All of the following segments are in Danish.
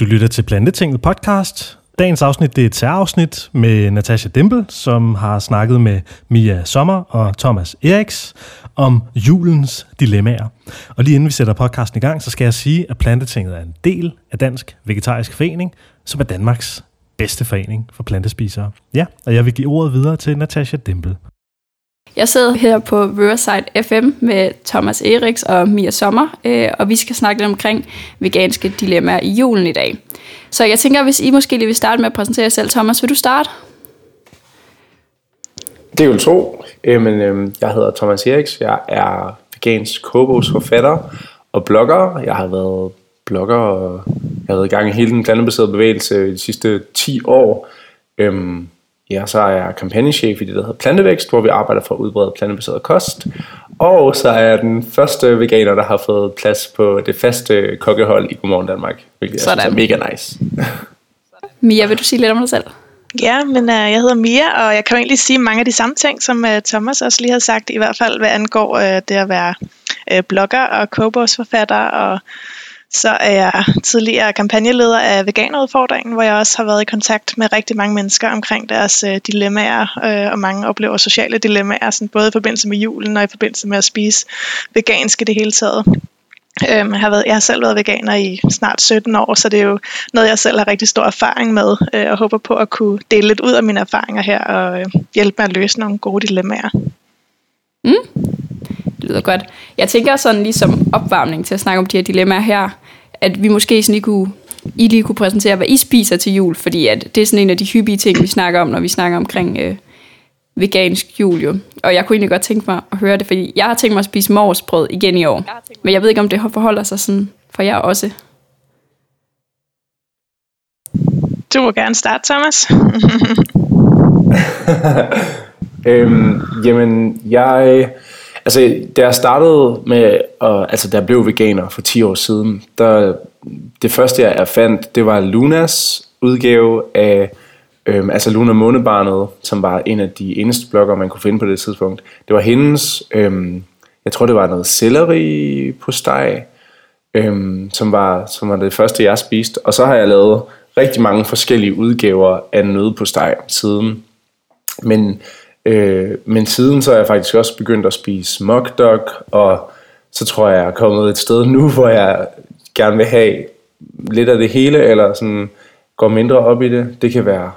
Du lytter til Plantetinget podcast. Dagens afsnit det er et særafsnit med Natasha Dimpel, som har snakket med Mia Sommer og Thomas Eriks om julens dilemmaer. Og lige inden vi sætter podcasten i gang, så skal jeg sige, at Plantetinget er en del af Dansk Vegetarisk Forening, som er Danmarks bedste forening for plantespisere. Ja, og jeg vil give ordet videre til Natasha Dimpel. Jeg sidder her på Riverside FM med Thomas Eriks og Mia Sommer, øh, og vi skal snakke lidt omkring veganske dilemmaer i julen i dag. Så jeg tænker, hvis I måske lige vil starte med at præsentere jer selv. Thomas, vil du starte? Det er jo tro. Øh, Jamen, øh, jeg hedder Thomas Eriks. Jeg er vegansk forfatter og blogger. Jeg har været blogger, og jeg har været i gang i hele den plantebaserede bevægelse de sidste 10 år. Øhm, Ja, så er jeg kampagnechef i det, der hedder Plantevækst, hvor vi arbejder for at udbrede plantebaseret kost. Og så er jeg den første veganer, der har fået plads på det faste kokkehold i Godmorgen Danmark, hvilket Sådan. jeg synes er mega nice. Mia, vil du sige lidt om dig selv? Ja, men uh, jeg hedder Mia, og jeg kan jo egentlig sige mange af de samme ting, som uh, Thomas også lige har sagt, i hvert fald hvad angår uh, det at være uh, blogger og kobogsforfatter og så er jeg tidligere kampagneleder af Veganerudfordringen, hvor jeg også har været i kontakt med rigtig mange mennesker omkring deres øh, dilemmaer, øh, og mange oplever sociale dilemmaer, sådan både i forbindelse med julen og i forbindelse med at spise vegansk i det hele taget. Øhm, jeg, har været, jeg har selv været veganer i snart 17 år, så det er jo noget, jeg selv har rigtig stor erfaring med, øh, og håber på at kunne dele lidt ud af mine erfaringer her, og øh, hjælpe med at løse nogle gode dilemmaer. Mm lyder godt. Jeg tænker sådan lige som opvarmning til at snakke om de her dilemmaer her, at vi måske sådan lige kunne, I lige kunne præsentere, hvad I spiser til jul, fordi at det er sådan en af de hyppige ting, vi snakker om, når vi snakker omkring øh, vegansk jul jo. Og jeg kunne egentlig godt tænke mig at høre det, fordi jeg har tænkt mig at spise morsbrød igen i år. Men jeg ved ikke, om det forholder sig sådan for jer også. Du må gerne starte, Thomas. øhm, jamen, jeg Altså, da jeg startede med, at, altså da jeg blev veganer for 10 år siden, der, det første jeg fandt, det var Lunas udgave af, øhm, altså Luna Månebarnet, som var en af de eneste blogger, man kunne finde på det tidspunkt. Det var hendes, øhm, jeg tror det var noget selleri på steg, øhm, som, var, som var det første, jeg spiste. Og så har jeg lavet rigtig mange forskellige udgaver af nød på steg siden. Men Øh, men siden så er jeg faktisk også begyndt at spise mock og så tror jeg, jeg er kommet et sted nu, hvor jeg gerne vil have lidt af det hele, eller sådan går mindre op i det. Det kan være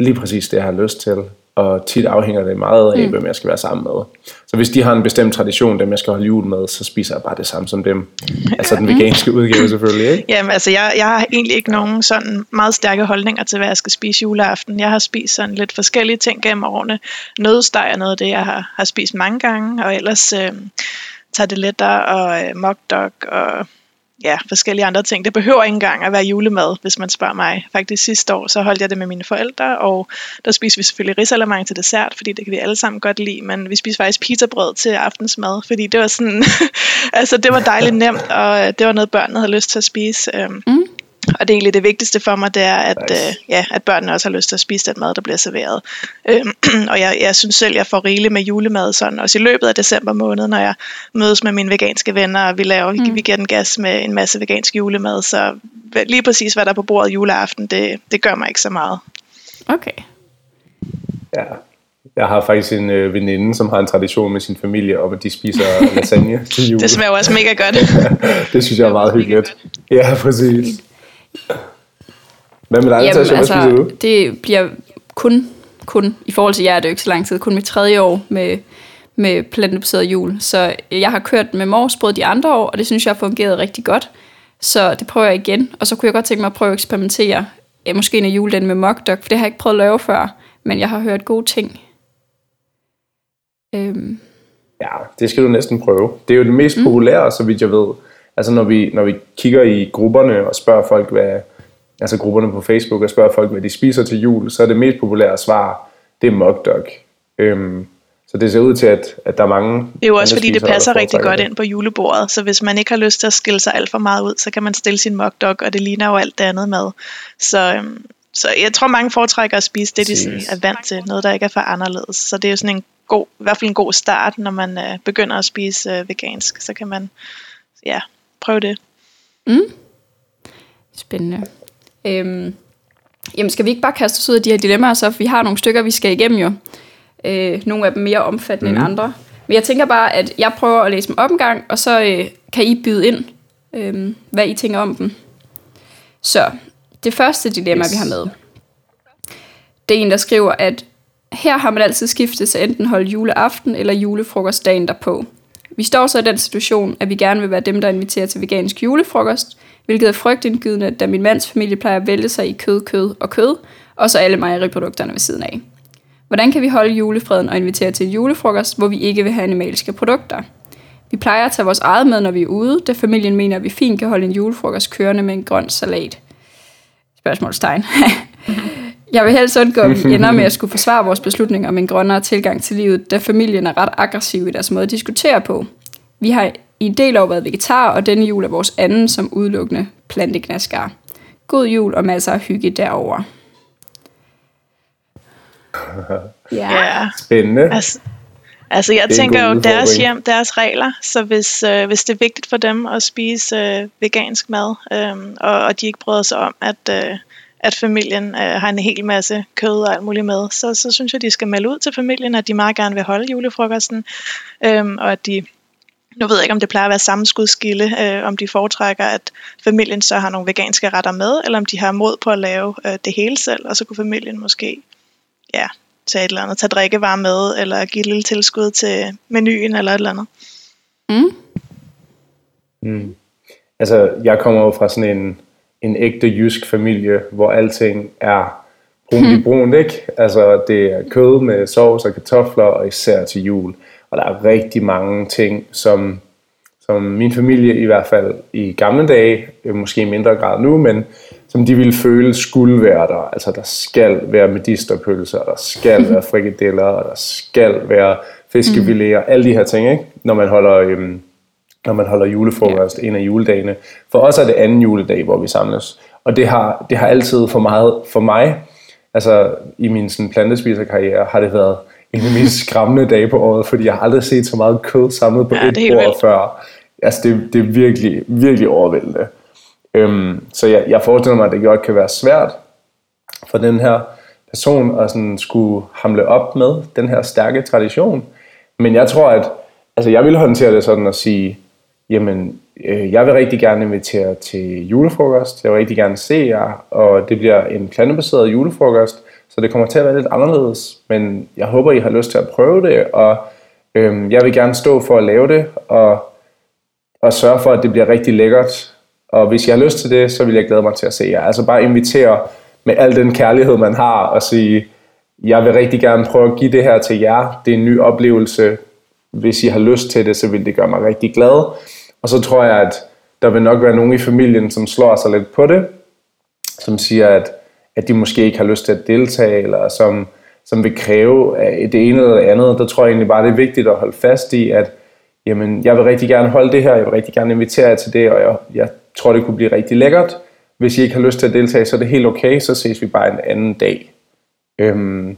lige præcis det, jeg har lyst til og tit afhænger det meget af, mm. hvem jeg skal være sammen med. Så hvis de har en bestemt tradition, dem jeg skal holde jul med, så spiser jeg bare det samme som dem. Altså den veganske udgave selvfølgelig, ikke? Jamen altså, jeg, jeg har egentlig ikke nogen sådan meget stærke holdninger til, hvad jeg skal spise juleaften. Jeg har spist sådan lidt forskellige ting gennem årene. Nødsteg er noget af det, jeg har, har spist mange gange, og ellers øh, tager det lettere og øh, mock dog og ja, forskellige andre ting. Det behøver ikke engang at være julemad, hvis man spørger mig. Faktisk sidste år, så holdt jeg det med mine forældre, og der spiste vi selvfølgelig risalamande til dessert, fordi det kan vi alle sammen godt lide, men vi spiste faktisk pizzabrød til aftensmad, fordi det var sådan, altså det var dejligt nemt, og det var noget børnene havde lyst til at spise. Øhm, mm. Og det er egentlig det vigtigste for mig, det er, at, nice. øh, ja, at børnene også har lyst til at spise den mad, der bliver serveret. Øhm, og jeg, jeg synes selv, jeg får rigeligt med julemad, sådan, også i løbet af december måned, når jeg mødes med mine veganske venner, og vi, laver, mm. vi giver den gas med en masse vegansk julemad. Så lige præcis, hvad der er på bordet juleaften, det, det gør mig ikke så meget. Okay. Ja, jeg har faktisk en øh, veninde, som har en tradition med sin familie om, at de spiser lasagne til jul. Det smager også mega godt. det synes jeg er meget hyggeligt. Ja, præcis. Hvad med dig, Jamen, Natasha? altså, du? Det bliver kun, kun, i forhold til jer er det jo ikke så lang tid, kun mit tredje år med, med plantebaseret jul. Så jeg har kørt med morsbrød de andre år, og det synes jeg har fungeret rigtig godt. Så det prøver jeg igen. Og så kunne jeg godt tænke mig at prøve at eksperimentere, måske en af julen med mock dog, for det har jeg ikke prøvet at lave før, men jeg har hørt gode ting. Øhm. Ja, det skal du næsten prøve. Det er jo det mest mm. populære, så vidt jeg ved. Altså når vi, når vi kigger i grupperne og spørger folk, hvad, altså grupperne på Facebook og spørger folk, hvad de spiser til jul, så er det mest populære svar, det er mock dog. Øhm, så det ser ud til, at, at der er mange... Det er jo også fordi, det passer rigtig godt ind på julebordet, så hvis man ikke har lyst til at skille sig alt for meget ud, så kan man stille sin mock dog, og det ligner jo alt det andet mad. Så, øhm, så jeg tror, mange foretrækker at spise det, de sådan er vant til, noget der ikke er for anderledes. Så det er jo sådan en god, i hvert fald en god start, når man øh, begynder at spise øh, vegansk, så kan man ja, prøve det. Mm. Spændende. Øhm, jamen, skal vi ikke bare kaste os ud af de her dilemmaer, så vi har nogle stykker, vi skal igennem jo. Øh, nogle af dem mere omfattende mm. end andre. Men jeg tænker bare, at jeg prøver at læse dem op en gang, og så øh, kan I byde ind, øh, hvad I tænker om dem. Så det første dilemma, yes. vi har med, det er en, der skriver, at her har man altid skiftet til enten holde juleaften eller julefrokost dagen derpå. Vi står så i den situation, at vi gerne vil være dem, der inviterer til vegansk julefrokost, hvilket er frygtindgydende, da min mands familie plejer at vælge sig i kød, kød og kød, og så alle mejeriprodukterne ved siden af. Hvordan kan vi holde julefreden og invitere til en julefrokost, hvor vi ikke vil have animalske produkter? Vi plejer at tage vores eget med, når vi er ude, da familien mener, at vi fint kan holde en julefrokost kørende med en grøn salat. Spørgsmålstegn. Jeg vil helst undgå, at vi ender med at skulle forsvare vores beslutning om en grønnere tilgang til livet, da familien er ret aggressiv i deres måde at diskutere på. Vi har i en del år været vegetar, og denne jul er vores anden som udelukkende plantegnaskar. God jul og masser af hygge derover. Ja. ja. Spændende. Altså, altså jeg tænker jo, deres hjem, deres regler, så hvis, øh, hvis det er vigtigt for dem at spise øh, vegansk mad, øh, og, og de ikke bryder sig om, at, øh, at familien øh, har en hel masse kød og alt muligt med, så, så synes jeg, de skal melde ud til familien, at de meget gerne vil holde julefrokosten, øh, og at de nu ved jeg ikke, om det plejer at være samme skudskilde, øh, om de foretrækker, at familien så har nogle veganske retter med, eller om de har mod på at lave øh, det hele selv, og så kunne familien måske ja, tage et eller andet, tage drikkevarer med, eller give et lille tilskud til menuen, eller et eller andet. Mm. Mm. Altså, jeg kommer jo fra sådan en, en ægte jysk familie, hvor alting er brunt i brunt, ikke? Altså, det er kød med sovs og kartofler, og især til jul. Og der er rigtig mange ting, som, som min familie i hvert fald i gamle dage, øh, måske i mindre grad nu, men som de ville føle skulle være der. Altså der skal være medisterpølser, der skal være frikadeller, og der skal være fiskefiléer, mm. alle de her ting, ikke? Når man holder, øhm, når man holder julefrokost yeah. en af juledagene. For os er det anden juledag, hvor vi samles. Og det har, det har altid for meget for mig, altså i min sådan, plantespiserkarriere, har det været en af de mest skræmmende dage på året, fordi jeg har aldrig set så meget kød samlet på ja, et bord vildt. før. Altså det, det er virkelig, virkelig overvældende. Øhm, så jeg, jeg forestiller mig, at det godt kan være svært for den her person at sådan skulle hamle op med den her stærke tradition. Men jeg tror, at altså jeg vil håndtere det sådan at sige, jamen, øh, jeg vil rigtig gerne invitere til julefrokost, jeg vil rigtig gerne se jer, og det bliver en plantebaseret julefrokost, så det kommer til at være lidt anderledes, men jeg håber, I har lyst til at prøve det, og øh, jeg vil gerne stå for at lave det, og, og sørge for, at det bliver rigtig lækkert, og hvis jeg har lyst til det, så vil jeg glæde mig til at se jer. Altså bare invitere med al den kærlighed, man har, og sige, jeg vil rigtig gerne prøve at give det her til jer. Det er en ny oplevelse. Hvis I har lyst til det, så vil det gøre mig rigtig glad. Og så tror jeg, at der vil nok være nogen i familien, som slår sig lidt på det, som siger, at, at de måske ikke har lyst til at deltage, eller som, som vil kræve det ene eller det andet. Der tror jeg egentlig bare, det er vigtigt at holde fast i, at jamen, jeg vil rigtig gerne holde det her, jeg vil rigtig gerne invitere jer til det, og jeg, jeg tror, det kunne blive rigtig lækkert. Hvis I ikke har lyst til at deltage, så er det helt okay, så ses vi bare en anden dag. Øhm,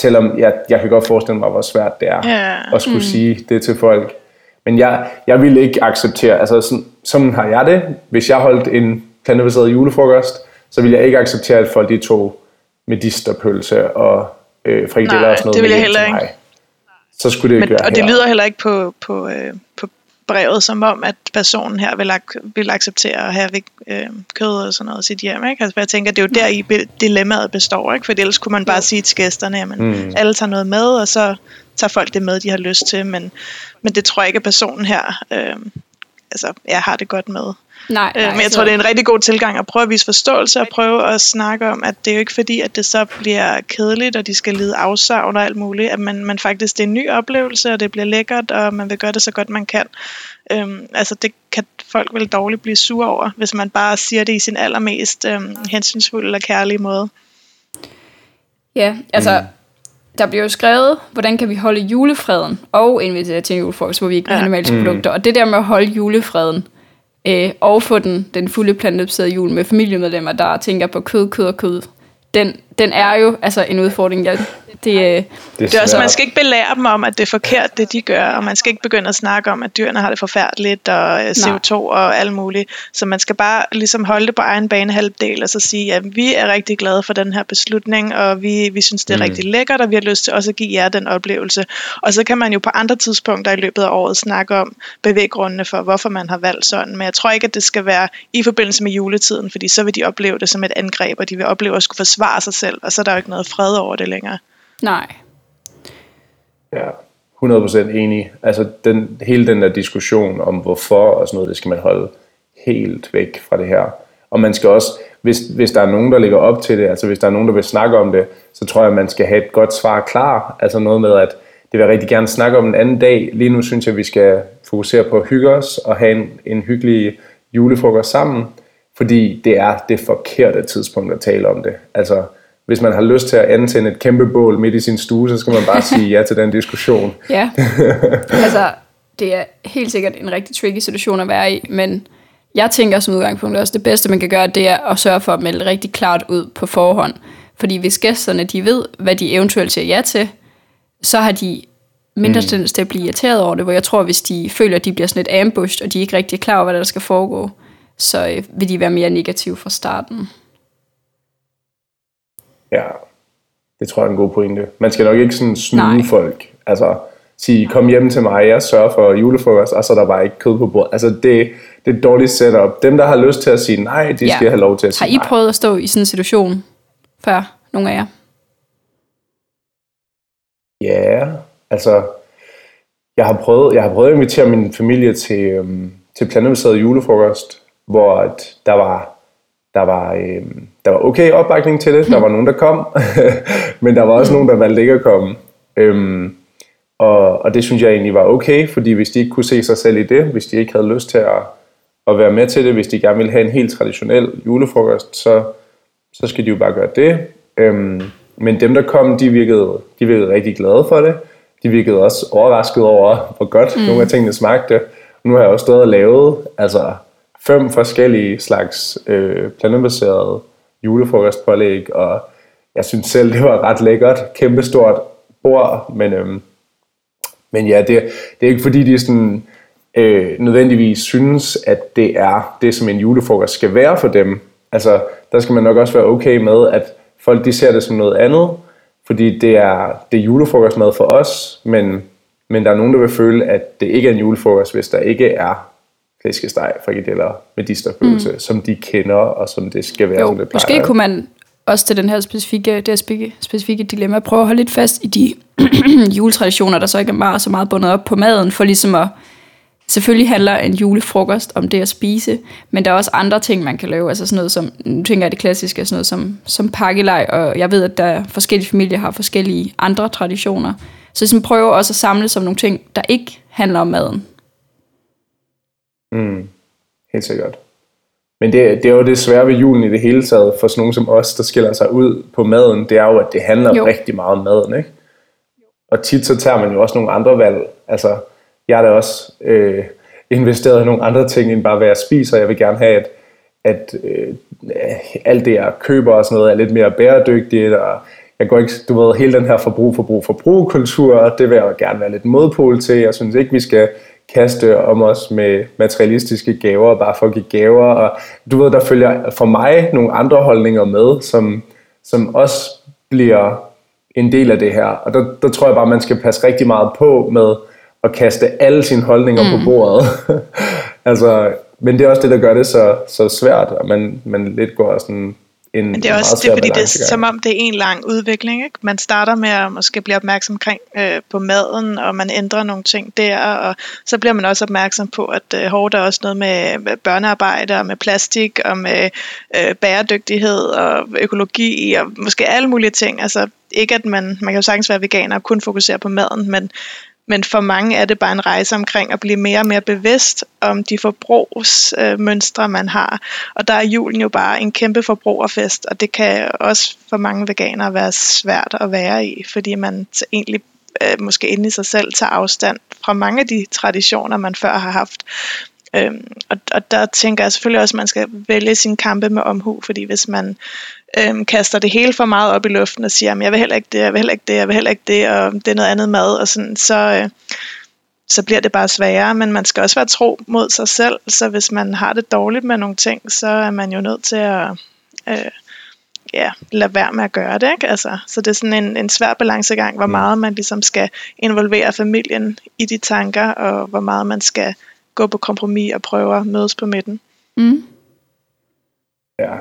selvom jeg, jeg kan godt forestille mig, hvor svært det er yeah. at skulle mm. sige det til folk. Men jeg, jeg vil ikke acceptere, altså sådan, sådan har jeg det. Hvis jeg holdt en plantebaseret julefrokost, så vil jeg ikke acceptere, at folk de tog medisterpølse og øh, frikadeller og sådan noget det vil jeg heller ikke. Så skulle det Men, ikke være Og det lyder heller ikke på, på, øh, på brevet som om, at personen her vil, ak- vil acceptere at have øh, kød og sådan noget i sit hjem. Ikke? Altså, jeg tænker, det er jo der i dilemmaet består, ikke? for ellers kunne man bare sige til gæsterne, at mm. alle tager noget med, og så tager folk det med, de har lyst til, men, men det tror jeg ikke, at personen her øh, altså, jeg har det godt med. Nej, øh, men jeg så... tror, det er en rigtig god tilgang at prøve at vise forståelse og prøve at snakke om, at det er jo ikke fordi, at det så bliver kedeligt, og de skal lide afsavn og alt muligt, at man, man faktisk, det er en ny oplevelse, og det bliver lækkert, og man vil gøre det så godt man kan. Øhm, altså det kan folk vel dårligt blive sure over, hvis man bare siger det i sin allermest øhm, hensynsfulde og kærlige måde. Ja, altså mm. Der bliver jo skrevet, hvordan kan vi holde julefreden og invitere til en julefrokost, hvor vi ikke vil ja. have animalske mm. produkter. Og det der med at holde julefreden, øh, og få den, den fulde plantebaserede jul med familiemedlemmer, der tænker på kød, kød og kød, den, den er jo altså en udfordring. Jeg, Det, øh, det er også, man skal ikke belære dem om, at det er forkert, det de gør, og man skal ikke begynde at snakke om, at dyrene har det forfærdeligt, og øh, CO2 Nej. og alt muligt. Så man skal bare ligesom holde det på egen banehalvdel, og så sige, at vi er rigtig glade for den her beslutning, og vi, vi synes, det er mm. rigtig lækkert, og vi har lyst til også at give jer den oplevelse. Og så kan man jo på andre tidspunkter i løbet af året snakke om bevæggrundene for, hvorfor man har valgt sådan. Men jeg tror ikke, at det skal være i forbindelse med juletiden, fordi så vil de opleve det som et angreb, og de vil opleve at skulle forsvare sig selv, og så er der jo ikke noget fred over det længere. Nej. Ja, 100% enig. Altså den, hele den der diskussion om hvorfor og sådan noget, det skal man holde helt væk fra det her. Og man skal også, hvis, hvis der er nogen, der ligger op til det, altså hvis der er nogen, der vil snakke om det, så tror jeg, at man skal have et godt svar klar. Altså noget med, at det vil jeg rigtig gerne snakke om en anden dag. Lige nu synes jeg, at vi skal fokusere på at hygge os og have en, en hyggelig julefrokost sammen, fordi det er det forkerte tidspunkt at tale om det. Altså, hvis man har lyst til at antænde et kæmpe bål midt i sin stue, så skal man bare sige ja til den diskussion. Ja, altså det er helt sikkert en rigtig tricky situation at være i, men jeg tænker som udgangspunkt også, det bedste man kan gøre, det er at sørge for at melde rigtig klart ud på forhånd. Fordi hvis gæsterne de ved, hvad de eventuelt siger ja til, så har de mindre mm. tendens til at blive irriteret over det, hvor jeg tror, hvis de føler, at de bliver sådan lidt ambushed, og de er ikke rigtig klar over, hvad der skal foregå, så øh, vil de være mere negative fra starten. Ja, det tror jeg er en god pointe. Man skal nok ikke sådan snyde Nej. folk. Altså, sige, kom hjem til mig, jeg sørger for julefrokost, og så er der bare ikke kød på bordet. Altså, det, det er et dårligt setup. Dem, der har lyst til at sige nej, de ja. skal have lov til at sige nej. Har I prøvet at stå i sådan en situation før, nogle af jer? Ja, altså, jeg har prøvet, jeg har prøvet at invitere min familie til, øhm, til plantebaseret julefrokost, hvor at der var der var, øh, der var okay opbakning til det. Der var nogen, der kom, men der var også nogen, der valgte ikke at komme. Øhm, og, og det synes jeg egentlig var okay, fordi hvis de ikke kunne se sig selv i det, hvis de ikke havde lyst til at, at være med til det, hvis de gerne ville have en helt traditionel julefrokost, så, så skal de jo bare gøre det. Øhm, men dem, der kom, de virkede, de virkede rigtig glade for det. De virkede også overrasket over, hvor godt mm. nogle af tingene smagte. Nu har jeg også stået og lavet altså, fem forskellige slags øh, plantebaserede julefrokostpålæg, og jeg synes selv, det var ret lækkert. Kæmpestort bord, men, øhm, men ja, det, det er ikke fordi, de sådan, øh, nødvendigvis synes, at det er det, som en julefrokost skal være for dem. Altså, der skal man nok også være okay med, at folk de ser det som noget andet, fordi det er, det er julefrokostmad for os, men, men der er nogen, der vil føle, at det ikke er en julefrokost, hvis der ikke er flæskesteg, frikadeller, medisterpølse, mm. som de kender, og som det skal være, jo, som det plejer. måske kunne man også til den her specifikke, det her specifikke dilemma, prøve at holde lidt fast i de juletraditioner, der så ikke er meget, så meget bundet op på maden, for ligesom at, selvfølgelig handler en julefrokost om det at spise, men der er også andre ting, man kan lave, altså sådan noget som, nu tænker jeg det klassiske, sådan noget som, som pakkelej, og jeg ved, at der forskellige familier har forskellige andre traditioner, så ligesom prøve også at samle som nogle ting, der ikke handler om maden, Mm, helt sikkert. Men det, det er jo det svære ved julen i det hele taget, for sådan nogen som os, der skiller sig ud på maden, det er jo, at det handler jo. rigtig meget om maden, ikke? Og tit så tager man jo også nogle andre valg. Altså, jeg har da også øh, investeret i nogle andre ting, end bare hvad jeg spiser. Jeg vil gerne have, at, at øh, alt det, jeg køber og sådan noget, er lidt mere bæredygtigt, og jeg går ikke, du ved, hele den her forbrug, forbrug, forbrug kultur, det vil jeg jo gerne være lidt modpol til. Jeg synes ikke, vi skal kaste om os med materialistiske gaver, bare for at give gaver. Og du ved, der følger for mig nogle andre holdninger med, som, som også bliver en del af det her. Og der, der tror jeg bare, man skal passe rigtig meget på med at kaste alle sine holdninger mm. på bordet. altså, men det er også det, der gør det så, så svært, at man, man lidt går sådan en Men det er også det, fordi det er som om det er en lang udvikling. Ikke? Man starter med at måske blive opmærksom omkring, øh, på maden, og man ændrer nogle ting der, og så bliver man også opmærksom på, at øh, hårdt er også noget med, med børnearbejde, og med plastik, og med øh, bæredygtighed, og økologi, og måske alle mulige ting. Altså ikke at man, man kan jo sagtens være veganer og kun fokusere på maden, men men for mange er det bare en rejse omkring at blive mere og mere bevidst om de forbrugsmønstre, man har. Og der er julen jo bare en kæmpe forbrugerfest, og det kan også for mange veganere være svært at være i, fordi man egentlig øh, måske inde i sig selv tager afstand fra mange af de traditioner, man før har haft. Øhm, og, og der tænker jeg selvfølgelig også, at man skal vælge sin kampe med omhu, fordi hvis man øhm, kaster det hele for meget op i luften og siger, at jeg vil heller ikke det, jeg vil heller ikke det, jeg vil heller ikke det, og det er noget andet mad, og sådan, så, øh, så bliver det bare sværere. Men man skal også være tro mod sig selv, så hvis man har det dårligt med nogle ting, så er man jo nødt til at øh, ja, lade være med at gøre det. Ikke? Altså, så det er sådan en, en svær balancegang, hvor mm. meget man ligesom skal involvere familien i de tanker, og hvor meget man skal gå på kompromis og prøve at mødes på midten. Mm. Ja,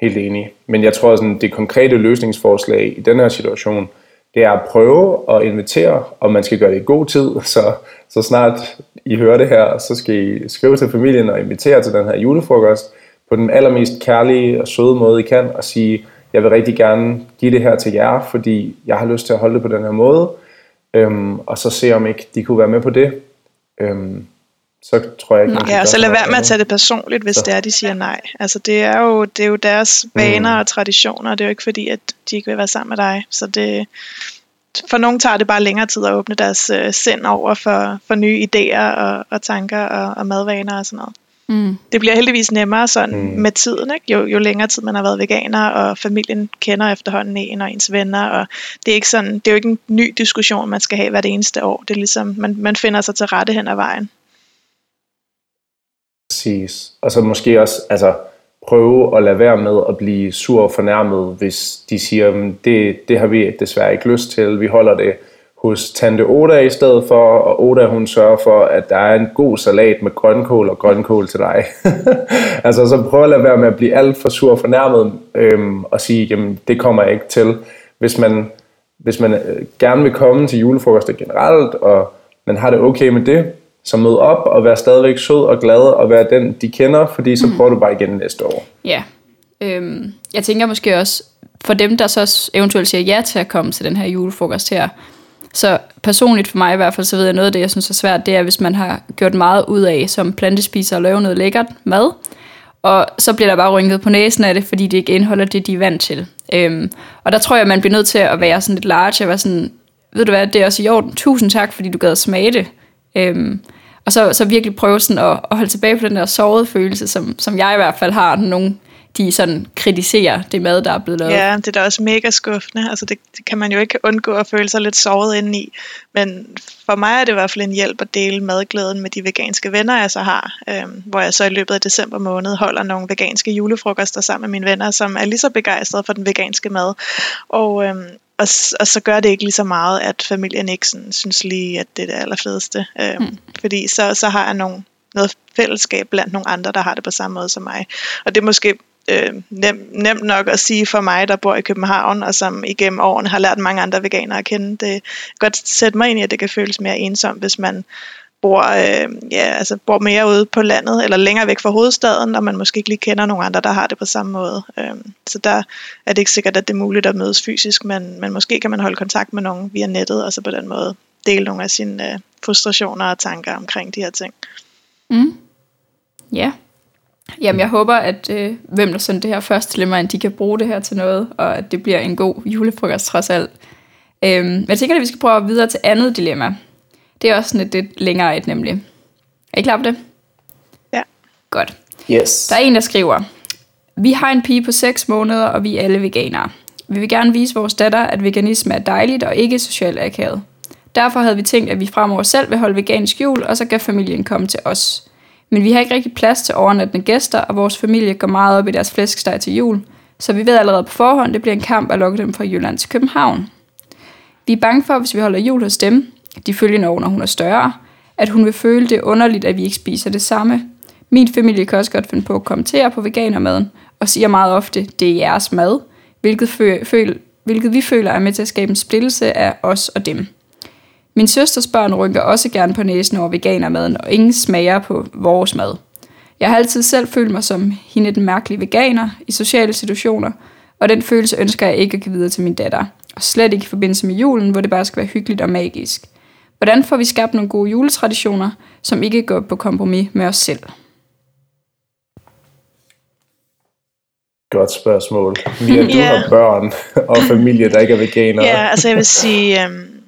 helt enig. Men jeg tror, at det konkrete løsningsforslag i den her situation, det er at prøve at invitere, og man skal gøre det i god tid, så, så snart I hører det her, så skal I skrive til familien og invitere til den her julefrokost på den allermest kærlige og søde måde, I kan, og sige, jeg vil rigtig gerne give det her til jer, fordi jeg har lyst til at holde det på den her måde, øhm, og så se om ikke de kunne være med på det. Øhm, så tror jeg ikke, Ja, og så lad være med at tage det personligt, hvis så. det er, de siger nej. Altså det er jo, det er jo deres vaner mm. og traditioner, og det er jo ikke fordi, at de ikke vil være sammen med dig. Så det, for nogen tager det bare længere tid at åbne deres uh, sind over for, for nye idéer og, og tanker og, og madvaner og sådan noget. Mm. Det bliver heldigvis nemmere sådan mm. med tiden, ikke? Jo, jo længere tid man har været veganer, og familien kender efterhånden en og ens venner, og det er, ikke sådan, det er jo ikke en ny diskussion, man skal have hvert eneste år. Det er ligesom, man, man finder sig til rette hen ad vejen. Præcis. Og så måske også altså, prøve at lade være med at blive sur og fornærmet, hvis de siger, det, det har vi desværre ikke lyst til, vi holder det hos Tante Oda i stedet for, og Oda hun sørger for, at der er en god salat med grønkål og grønkål til dig. altså så prøv at lade være med at blive alt for sur og fornærmet øhm, og sige, jamen det kommer jeg ikke til. Hvis man, hvis man øh, gerne vil komme til julefrokoster generelt, og man har det okay med det, så mød op og vær stadigvæk sød og glad og være den, de kender, fordi så mm. prøver du bare igen næste år. Ja, øhm, jeg tænker måske også, for dem, der så eventuelt siger ja til at komme til den her julefrokost her, så personligt for mig i hvert fald, så ved jeg noget af det, jeg synes er svært, det er, hvis man har gjort meget ud af som plantespiser at lave noget lækkert mad, og så bliver der bare rynket på næsen af det, fordi det ikke indeholder det, de er vant til. Øhm, og der tror jeg, man bliver nødt til at være sådan lidt large, og være sådan, ved du hvad, det er også i orden, tusind tak, fordi du gad at smage det. Øhm, og så, så virkelig prøve sådan at, at holde tilbage på den der sårede følelse, som, som jeg i hvert fald har, nogle de sådan kritiserer det mad, der er blevet lavet. Ja, det er da også mega skuffende. Altså det, det kan man jo ikke undgå at føle sig lidt såret indeni. Men for mig er det i hvert fald en hjælp at dele madglæden med de veganske venner, jeg så har. Øhm, hvor jeg så i løbet af december måned holder nogle veganske julefrokoster sammen med mine venner, som er lige så begejstrede for den veganske mad. Og, øhm, og, og så gør det ikke lige så meget, at familien ikke sådan, synes lige, at det er det allerfedeste. Øhm, mm. Fordi så, så har jeg nogle, noget fællesskab blandt nogle andre, der har det på samme måde som mig. Og det er måske øh, nem, nemt nok at sige for mig, der bor i København, og som igennem årene har lært mange andre veganere at kende. Det kan godt sætte mig ind i, at det kan føles mere ensomt, hvis man bor, øh, ja, altså bor mere ude på landet, eller længere væk fra hovedstaden, og man måske ikke lige kender nogen andre, der har det på samme måde. Øh, så der er det ikke sikkert, at det er muligt at mødes fysisk, men, men måske kan man holde kontakt med nogen via nettet, og så på den måde dele nogle af sine øh, frustrationer og tanker omkring de her ting. Mm. Ja. Yeah. Jamen, jeg håber, at øh, hvem der sendte det her første dilemma, de kan bruge det her til noget, og at det bliver en god julefrokost trods alt. Øhm, jeg tænker, at vi skal prøve videre til andet dilemma. Det er også sådan et lidt længere et, nemlig. Er I klar på det? Ja. Godt. Yes. Der er en, der skriver, Vi har en pige på 6 måneder, og vi er alle veganere. Vi vil gerne vise vores datter, at veganisme er dejligt og ikke socialt akavet. Derfor havde vi tænkt, at vi fremover selv vil holde vegansk jul, og så kan familien komme til os. Men vi har ikke rigtig plads til overnattende gæster, og vores familie går meget op i deres flæskesteg til jul, så vi ved allerede på forhånd, det bliver en kamp at lokke dem fra Jylland til København. Vi er bange for, hvis vi holder jul hos dem, de følgende år, når hun er større, at hun vil føle det underligt, at vi ikke spiser det samme. Min familie kan også godt finde på at kommentere på veganermaden, og siger meget ofte, det er jeres mad, hvilket, føl, hvilket vi føler er med til at skabe en splittelse af os og dem. Min søsters børn rynker også gerne på næsen over veganermaden, og ingen smager på vores mad. Jeg har altid selv følt mig som hende den mærkelige veganer i sociale situationer, og den følelse ønsker jeg ikke at give videre til min datter. Og slet ikke i forbindelse med julen, hvor det bare skal være hyggeligt og magisk. Hvordan får vi skabt nogle gode juletraditioner, som ikke går på kompromis med os selv? Godt spørgsmål. At du yeah. har børn og familie, der ikke er veganer. Ja, altså jeg vil sige, øhm,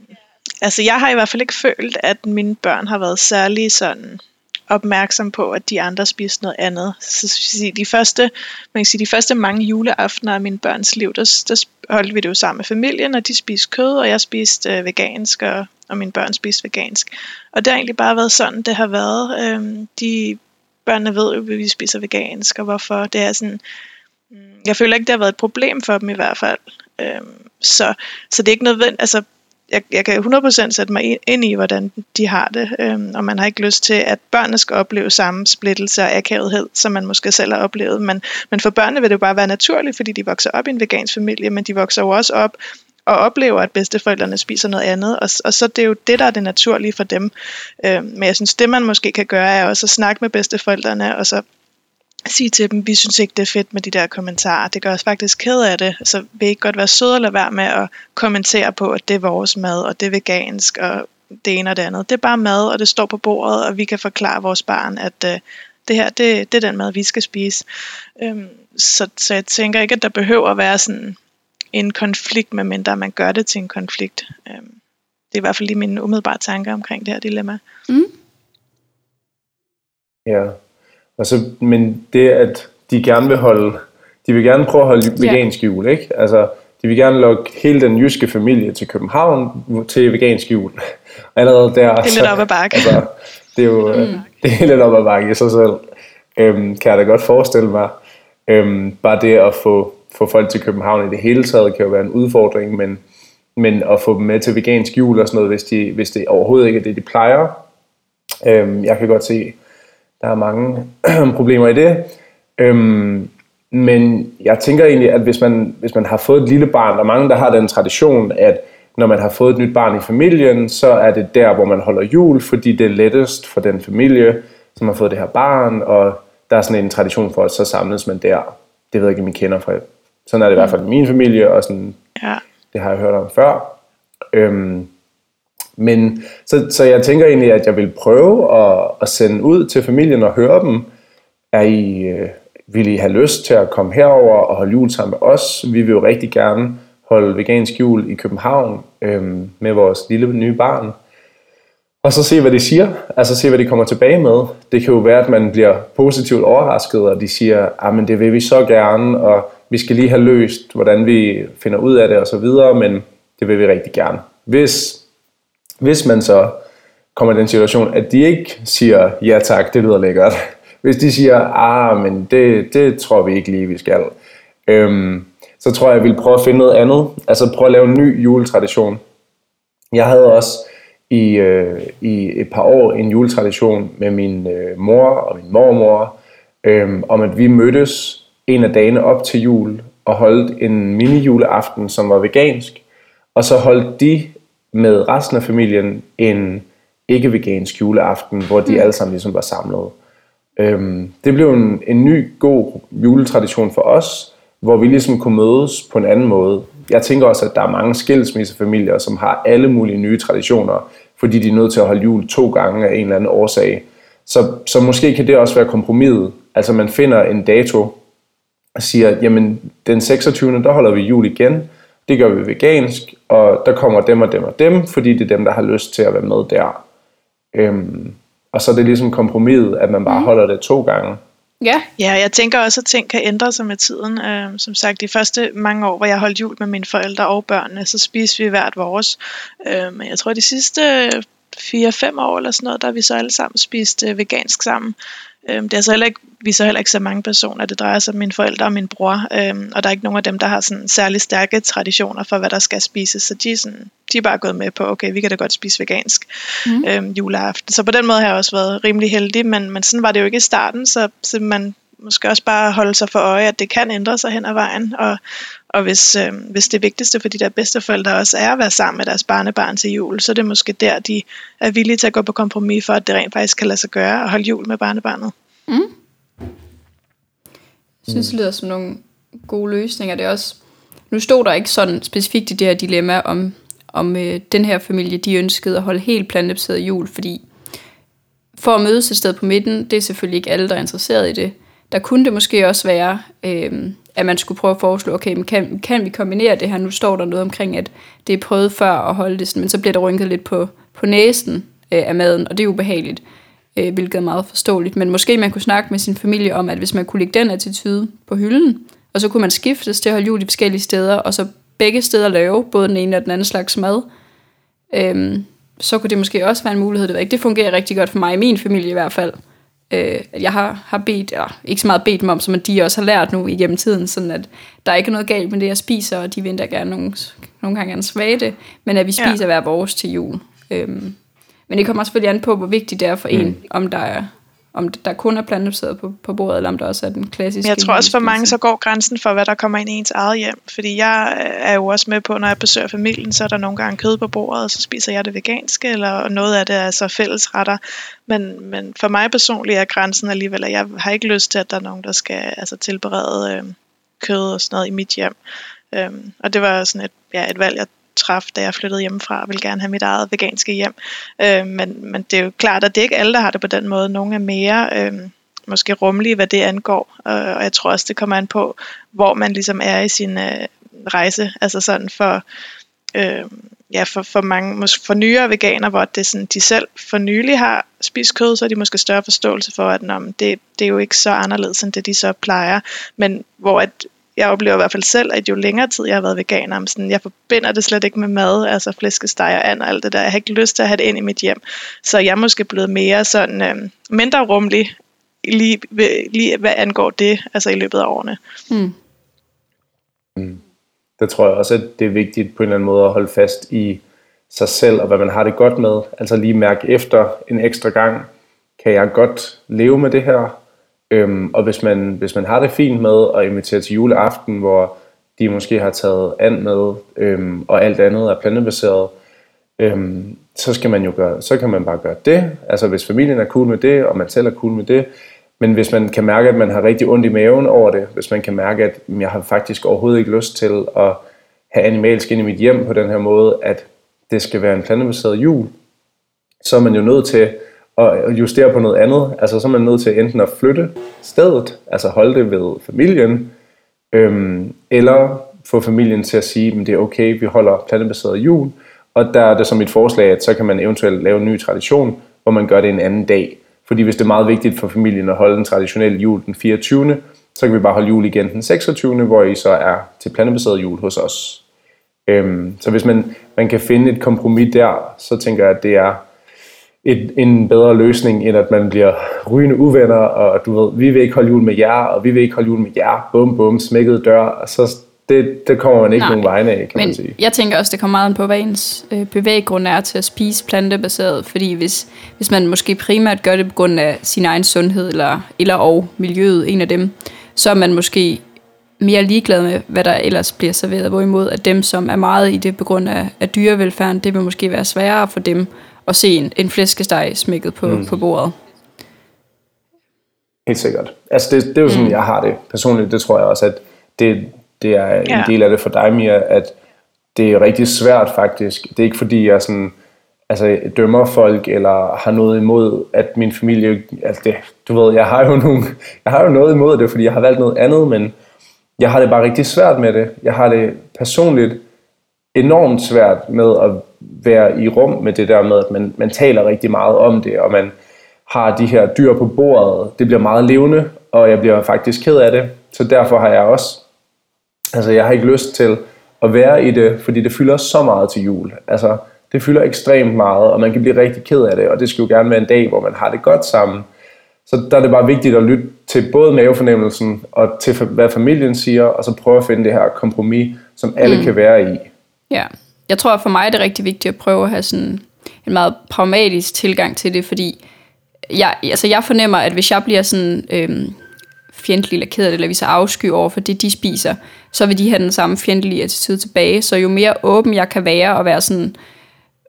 altså jeg har i hvert fald ikke følt, at mine børn har været særlig sådan opmærksom på, at de andre spiste noget andet. Så de første, man kan sige, de første mange juleaftener af min børns liv, der, der holdt vi det jo sammen med familien, og de spiste kød, og jeg spiste øh, vegansk, og, og mine børn spiste vegansk. Og det har egentlig bare været sådan, det har været. Øhm, de børnene ved jo, at vi spiser vegansk, og hvorfor. Det er sådan, mm, jeg føler ikke, det har været et problem for dem i hvert fald. Øhm, så, så det er ikke nødvendigt, altså jeg, jeg kan 100% sætte mig ind i, hvordan de har det, øhm, og man har ikke lyst til, at børnene skal opleve samme splittelse og akavethed, som man måske selv har oplevet. Men, men for børnene vil det jo bare være naturligt, fordi de vokser op i en vegansk familie, men de vokser jo også op og oplever, at bedsteforældrene spiser noget andet, og, og så det er jo det, der er det naturlige for dem. Øh, men jeg synes, det man måske kan gøre, er også at snakke med bedsteforældrene, og så sige til dem, vi synes ikke, det er fedt med de der kommentarer. Det gør os faktisk ked af det. Så vil ikke godt være søde eller være med at kommentere på, at det er vores mad, og det er vegansk, og det ene og det andet. Det er bare mad, og det står på bordet, og vi kan forklare vores barn, at øh, det her, det, det er den mad, vi skal spise. Øhm, så, så jeg tænker ikke, at der behøver at være sådan en konflikt, medmindre man gør det til en konflikt. Um, det er i hvert fald lige mine umiddelbare tanker omkring det her dilemma. Mm. Ja, og så, men det, at de gerne vil holde, de vil gerne prøve at holde vegansk jul, ikke? Altså, de vil gerne lukke hele den jyske familie til København til vegansk jul. Allerede der. Det er lidt op ad bakke. Altså, det er jo mm. det er lidt op ad bakke i sig selv. Øhm, kan jeg da godt forestille mig. Øhm, bare det at få, få folk til København i det hele taget kan jo være en udfordring, men, men at få dem med til vegansk jul og sådan noget, hvis, de, hvis det overhovedet ikke er det, de plejer. Øhm, jeg kan godt se, der er mange problemer i det. Øhm, men jeg tænker egentlig, at hvis man, hvis man har fået et lille barn, der er mange, der har den tradition, at når man har fået et nyt barn i familien, så er det der, hvor man holder jul, fordi det er lettest for den familie, som har fået det her barn, og der er sådan en tradition for, at så samles man der. Det ved jeg ikke, om I kender fra. Sådan er det i hvert fald i min familie, og sådan, ja. det har jeg hørt om før. Øhm, men så, så jeg tænker egentlig, at jeg vil prøve at, at sende ud til familien og høre dem. Er I, øh, vil I have lyst til at komme herover og holde jul sammen med os? Vi vil jo rigtig gerne holde vegansk jul i København øhm, med vores lille nye barn. Og så se, hvad de siger. Altså se, hvad de kommer tilbage med. Det kan jo være, at man bliver positivt overrasket, og de siger, at ah, det vil vi så gerne, og vi skal lige have løst, hvordan vi finder ud af det osv., men det vil vi rigtig gerne. Hvis hvis man så kommer i den situation, at de ikke siger, ja tak, det lyder lækkert. Hvis de siger, ah, men det, det tror vi ikke lige, vi skal. Øhm, så tror jeg, jeg vil prøve at finde noget andet. Altså prøve at lave en ny juletradition. Jeg havde også i, øh, i et par år en juletradition med min øh, mor og min mormor, øh, om at vi mødtes en af dagene op til jul og holdt en mini-juleaften, som var vegansk. Og så holdt de med resten af familien en ikke-vegansk juleaften, hvor de mm. alle sammen ligesom var samlet. Øhm, det blev en, en ny, god juletradition for os, hvor vi ligesom kunne mødes på en anden måde. Jeg tænker også, at der er mange skilsmissefamilier, som har alle mulige nye traditioner, fordi de er nødt til at holde jul to gange af en eller anden årsag. Så, så måske kan det også være kompromis. Altså man finder en dato og siger, jamen den 26. der holder vi jul igen, det gør vi vegansk, og der kommer dem og dem og dem, fordi det er dem, der har lyst til at være med der. Øhm, og så er det ligesom kompromis, at man bare mm. holder det to gange. Ja. ja, jeg tænker også, at ting kan ændre sig med tiden. Øhm, som sagt, de første mange år, hvor jeg holdt jul med mine forældre og børnene, så spiste vi hvert vores. Øhm, jeg tror, de sidste 4-5 år eller sådan noget, der vi så alle sammen spist øh, vegansk sammen. Øhm, det er så heller ikke, vi er så heller ikke så mange personer. Det drejer sig om mine forældre og min bror. Øhm, og der er ikke nogen af dem, der har sådan særlig stærke traditioner for, hvad der skal spises. Så de er, sådan, de er bare gået med på, okay, vi kan da godt spise vegansk mm. øhm, juleaften. Så på den måde har jeg også været rimelig heldig. Men, men sådan var det jo ikke i starten. Så, så man måske også bare holde sig for øje, at det kan ændre sig hen ad vejen. Og, og hvis, øh, hvis det vigtigste for de der bedsteforældre også er at være sammen med deres barnebarn til jul, så er det måske der, de er villige til at gå på kompromis for, at det rent faktisk kan lade sig gøre at holde jul med barnebarnet. Mm. Jeg synes, det lyder som nogle gode løsninger. Det er også, nu stod der ikke sådan specifikt i det her dilemma, om, om øh, den her familie, de ønskede at holde helt plantebaseret jul, fordi for at mødes et sted på midten, det er selvfølgelig ikke alle, der er interesseret i det. Der kunne det måske også være, øh, at man skulle prøve at foreslå, okay, men kan, kan vi kombinere det her? Nu står der noget omkring, at det er prøvet før at holde det sådan, men så bliver der rynket lidt på, på næsen øh, af maden, og det er ubehageligt. øh, hvilket er meget forståeligt. Men måske man kunne snakke med sin familie om, at hvis man kunne lægge den attitude på hylden, og så kunne man skiftes til at holde jul i forskellige steder, og så begge steder lave både den ene og den anden slags mad, øh, så kunne det måske også være en mulighed. Det, ikke. det fungerer rigtig godt for mig, i min familie i hvert fald. Øh, jeg har, har bedt, ja, ikke så meget bedt dem om, som at de også har lært nu i hjemmetiden, sådan at der er ikke noget galt med det, jeg spiser, og de vil endda gerne nogle, nogle gange gerne svage det, men at vi spiser ja. hver vores til jul. Øhm, men det kommer selvfølgelig an på, hvor vigtigt det er for mm. en, om der er om der kun er plantebaseret på, på bordet, eller om der også er den klassiske. Jeg tror også for mange, så går grænsen for, hvad der kommer ind i ens eget hjem. Fordi jeg er jo også med på, når jeg besøger familien, så er der nogle gange kød på bordet, og så spiser jeg det veganske, eller noget af det er så fællesretter. Men, men for mig personligt er grænsen alligevel, at jeg har ikke lyst til, at der er nogen, der skal altså, tilberede øh, kød og sådan noget i mit hjem. Øhm, og det var sådan et, ja, et valg, jeg traf, da jeg flyttede hjemmefra, og ville gerne have mit eget veganske hjem. Øh, men, men det er jo klart, at det er ikke alle, der har det på den måde. Nogle er mere øh, måske rummelige, hvad det angår, øh, og jeg tror også, det kommer an på, hvor man ligesom er i sin øh, rejse. Altså sådan for... Øh, ja, for, for mange, måske for nyere veganer, hvor det sådan, de selv for nylig har spist kød, så er de måske større forståelse for, at nå, det, det er jo ikke så anderledes, end det de så plejer. Men hvor at jeg oplever i hvert fald selv, at jo længere tid jeg har været veganer, sådan, jeg forbinder det slet ikke med mad, altså flæskesteg og and og alt det der. Jeg har ikke lyst til at have det ind i mit hjem. Så jeg er måske blevet mere sådan, øh, mindre rummelig, lige, lige hvad angår det, altså i løbet af årene. Mm. Mm. Det tror jeg også, at det er vigtigt på en eller anden måde at holde fast i sig selv, og hvad man har det godt med. Altså lige mærke efter en ekstra gang, kan jeg godt leve med det her? Øhm, og hvis man, hvis man har det fint med at invitere til juleaften, hvor de måske har taget and med, øhm, og alt andet er plantebaseret, øhm, så skal man jo gøre, så kan man bare gøre det. Altså hvis familien er cool med det, og man selv er cool med det, men hvis man kan mærke, at man har rigtig ondt i maven over det, hvis man kan mærke, at jeg har faktisk overhovedet ikke lyst til at have animalsk ind i mit hjem på den her måde, at det skal være en plantebaseret jul, så er man jo nødt til og justere på noget andet. Altså så er man nødt til enten at flytte stedet, altså holde det ved familien, øhm, eller få familien til at sige, at det er okay, vi holder plantebaseret jul, og der er det som et forslag, at så kan man eventuelt lave en ny tradition, hvor man gør det en anden dag. Fordi hvis det er meget vigtigt for familien at holde den traditionelle jul den 24., så kan vi bare holde jul igen den 26., hvor I så er til plantebaseret jul hos os. Øhm, så hvis man, man kan finde et kompromis der, så tænker jeg, at det er et, en bedre løsning, end at man bliver rygende uvenner, og du ved, vi vil ikke holde jul med jer, og vi vil ikke holde jul med jer, bum bum, smækket dør, og så det, det kommer man ikke Nej, nogen vegne af, kan men man sige. jeg tænker også, det kommer meget på, hvad ens øh, bevæggrund er til at spise plantebaseret, fordi hvis, hvis man måske primært gør det på grund af sin egen sundhed, eller, eller og miljøet, en af dem, så er man måske mere ligeglad med, hvad der ellers bliver serveret, hvorimod at dem, som er meget i det på grund af, af dyrevelfærden, det vil måske være sværere for dem at se en, en flæskesteg smækket på, mm. på bordet. Helt sikkert. Altså det, det er jo sådan, mm. jeg har det personligt. Det tror jeg også, at det, det er en ja. del af det for dig, Mia, at det er rigtig svært faktisk. Det er ikke fordi, jeg sådan, altså, dømmer folk, eller har noget imod, at min familie... Altså det, du ved, jeg har, jo nogle, jeg har jo noget imod det, fordi jeg har valgt noget andet, men jeg har det bare rigtig svært med det. Jeg har det personligt enormt svært med at være i rum med det der med, at man, man taler rigtig meget om det, og man har de her dyr på bordet. Det bliver meget levende, og jeg bliver faktisk ked af det. Så derfor har jeg også, altså jeg har ikke lyst til at være i det, fordi det fylder så meget til jul. Altså det fylder ekstremt meget, og man kan blive rigtig ked af det, og det skal jo gerne være en dag, hvor man har det godt sammen. Så der er det bare vigtigt at lytte til både mavefornemmelsen og til hvad familien siger, og så prøve at finde det her kompromis, som alle mm. kan være i. Ja, jeg tror for mig er det rigtig vigtigt at prøve at have sådan en meget pragmatisk tilgang til det, fordi jeg, altså jeg fornemmer, at hvis jeg bliver sådan øhm, fjendtlig eller ked af det, eller viser afsky over for det, de spiser, så vil de have den samme fjendtlige attitude tilbage. Så jo mere åben jeg kan være og være sådan,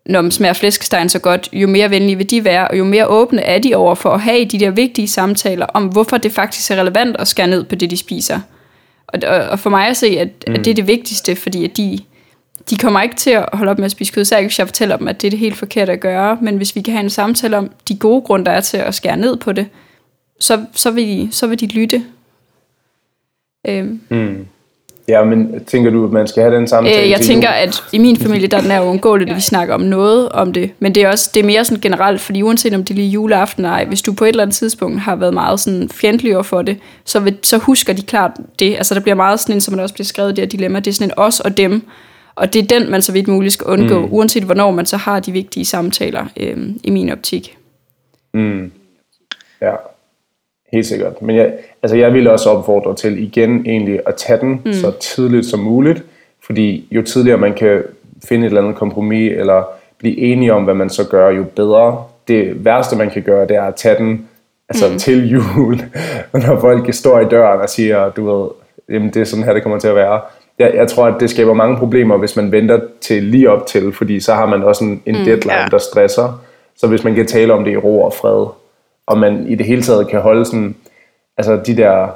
når man smager flæskestegen så godt, jo mere venlige vil de være, og jo mere åbne er de over for at have de der vigtige samtaler om, hvorfor det faktisk er relevant at skære ned på det, de spiser. Og, og for mig at se, at, mm. at det er det vigtigste, fordi at de, de kommer ikke til at holde op med at spise kød, så hvis jeg fortæller dem, at det er det helt forkert at gøre, men hvis vi kan have en samtale om de gode grunde, der er til at skære ned på det, så, så, vil, de, så vil de lytte. Øhm. Mm. Ja, men tænker du, at man skal have den samtale? Øh, jeg tænker, at i min familie, der er den er uundgåeligt, at vi snakker om noget om det. Men det er også det er mere sådan generelt, fordi uanset om det er lige juleaften eller ej, hvis du på et eller andet tidspunkt har været meget sådan fjendtlig over for det, så, vil, så husker de klart det. Altså der bliver meget sådan en, som der også bliver skrevet, det her dilemma, det er sådan en os og dem. Og det er den, man så vidt muligt skal undgå, mm. uanset hvornår man så har de vigtige samtaler øh, i min optik. Mm. Ja, helt sikkert. Men jeg, altså jeg vil også opfordre til igen egentlig at tage den mm. så tidligt som muligt, fordi jo tidligere man kan finde et eller andet kompromis, eller blive enige om, hvad man så gør, jo bedre. Det værste, man kan gøre, det er at tage den altså mm. til jul, når folk står i døren og siger, du ved, jamen det er sådan her, det kommer til at være. Jeg, jeg tror, at det skaber mange problemer, hvis man venter til lige op til, fordi så har man også en, en deadline, ja. der stresser. Så hvis man kan tale om det i ro og fred, og man i det hele taget kan holde sådan, altså de der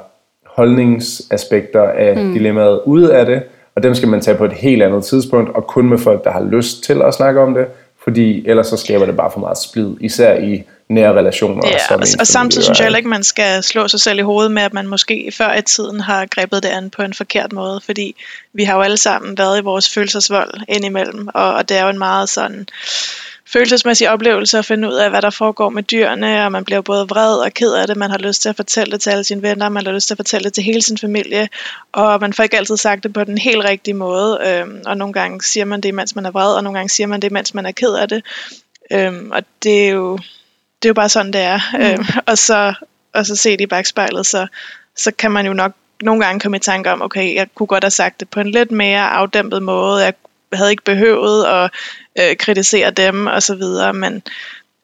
holdningsaspekter af mm. dilemmaet ude af det, og dem skal man tage på et helt andet tidspunkt, og kun med folk, der har lyst til at snakke om det, fordi ellers så skaber det bare for meget splid, især i nære relationer. Ja, som og, og samtidig synes jeg er. heller ikke, man skal slå sig selv i hovedet med, at man måske før i tiden har grebet det an på en forkert måde, fordi vi har jo alle sammen været i vores følelsesvold indimellem, og, og det er jo en meget sådan følelsesmæssig oplevelse at finde ud af, hvad der foregår med dyrene, og man bliver både vred og ked af det, man har lyst til at fortælle det til alle sine venner, man har lyst til at fortælle det til hele sin familie, og man får ikke altid sagt det på den helt rigtige måde, øhm, og nogle gange siger man det, mens man er vred, og nogle gange siger man det, mens man er ked af det, øhm, og det er jo det er jo bare sådan, det er. Mm. Øhm, og, så, og så set i bagspejlet, så, så kan man jo nok nogle gange komme i tanke om, okay, jeg kunne godt have sagt det på en lidt mere afdæmpet måde. Jeg havde ikke behøvet at øh, kritisere dem og så videre, men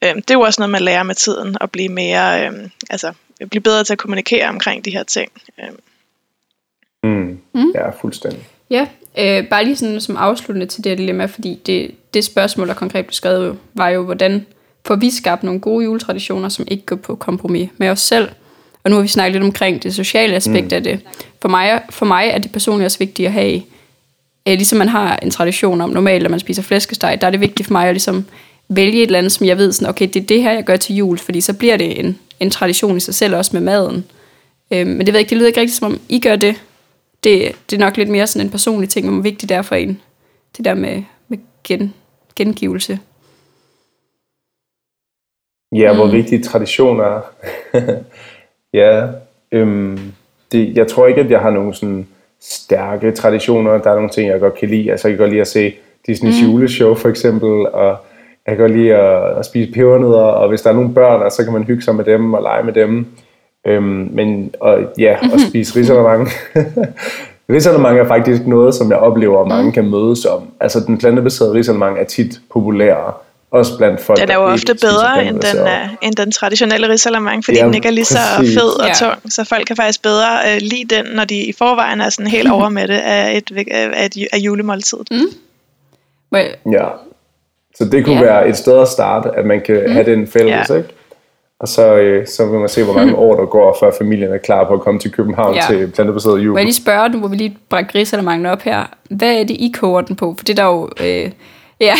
øh, det er jo også noget, man lærer med tiden, at blive mere, øh, altså blive bedre til at kommunikere omkring de her ting. Øh. Mm. Mm. Ja, fuldstændig. Ja, øh, bare lige sådan som afsluttende til det dilemma, fordi det, det spørgsmål, der konkret blev skrevet, var jo, hvordan får vi skabt nogle gode juletraditioner, som ikke går på kompromis med os selv. Og nu har vi snakket lidt omkring det sociale aspekt mm. af det. For mig, for mig er det personligt også vigtigt at have, øh, ligesom man har en tradition om normalt, at man spiser flæskesteg, der er det vigtigt for mig at ligesom vælge et eller andet, som jeg ved, sådan, okay, det er det her, jeg gør til jul, fordi så bliver det en, en tradition i sig selv, også med maden. Øh, men det ved jeg ikke, det lyder ikke rigtigt, som om I gør det. Det, det er nok lidt mere sådan en personlig ting, hvor vigtigt det er for en. Det der med, med gen, gengivelse. Ja, hvor vigtige traditioner er. ja, øhm, det, jeg tror ikke, at jeg har nogle sådan stærke traditioner. Der er nogle ting, jeg godt kan lide. Altså, jeg kan godt lide at se Disneys mm. juleshow, for eksempel, og jeg kan godt lide at, at spise pebernødder, og hvis der er nogle børn, så kan man hygge sig med dem og lege med dem. Øhm, men og, ja, Mhm. at spise risalemang. risalemang er faktisk noget, som jeg oplever, at mange Mhm. kan mødes om. Altså, den plantebaserede risalemang er tit populær, også blandt folk, Den er jo ofte bedre end den, uh, end den traditionelle risalamang, fordi Ja, den ikke er lige så præcis. fed og Ja. tung, så folk kan faktisk bedre uh, lide den, når de i forvejen er sådan helt over med det af, et, af, et, af julemåltidet. Mm. Jeg, Ja. Så det kunne Ja. ja. være et sted at starte, at man kan mm. have den fælles, Ja. ikke? Og så, øh, så vil man se, hvor mange år der går, før familien er klar på at komme til København Ja. til plantebaseret jul. må jeg lige spørge, nu hvor vi lige brække risalamangen op her. Hvad er det, I koger den på? For det er der jo... Øh, ja,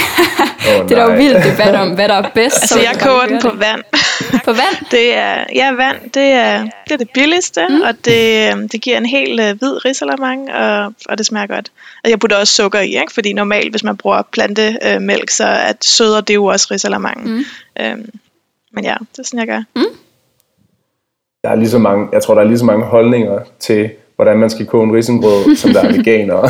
Åh, det er der jo vild debat om, hvad der er bedst. Altså, så jeg koger den på det. vand. På vand? Det er, ja, vand, det er det, er det billigste, mm. og det, øhm, det giver en helt uh, hvid risalamang, og, og det smager godt. Og jeg putter også sukker i, ikke? fordi normalt, hvis man bruger plantemælk, så er søder det jo også risalamangen. Mm. Øhm, men ja, det er sådan, jeg gør. Mm. Der er lige så mange, jeg tror, der er lige så mange holdninger til, hvordan man skal koge en risengrød, som der er veganere.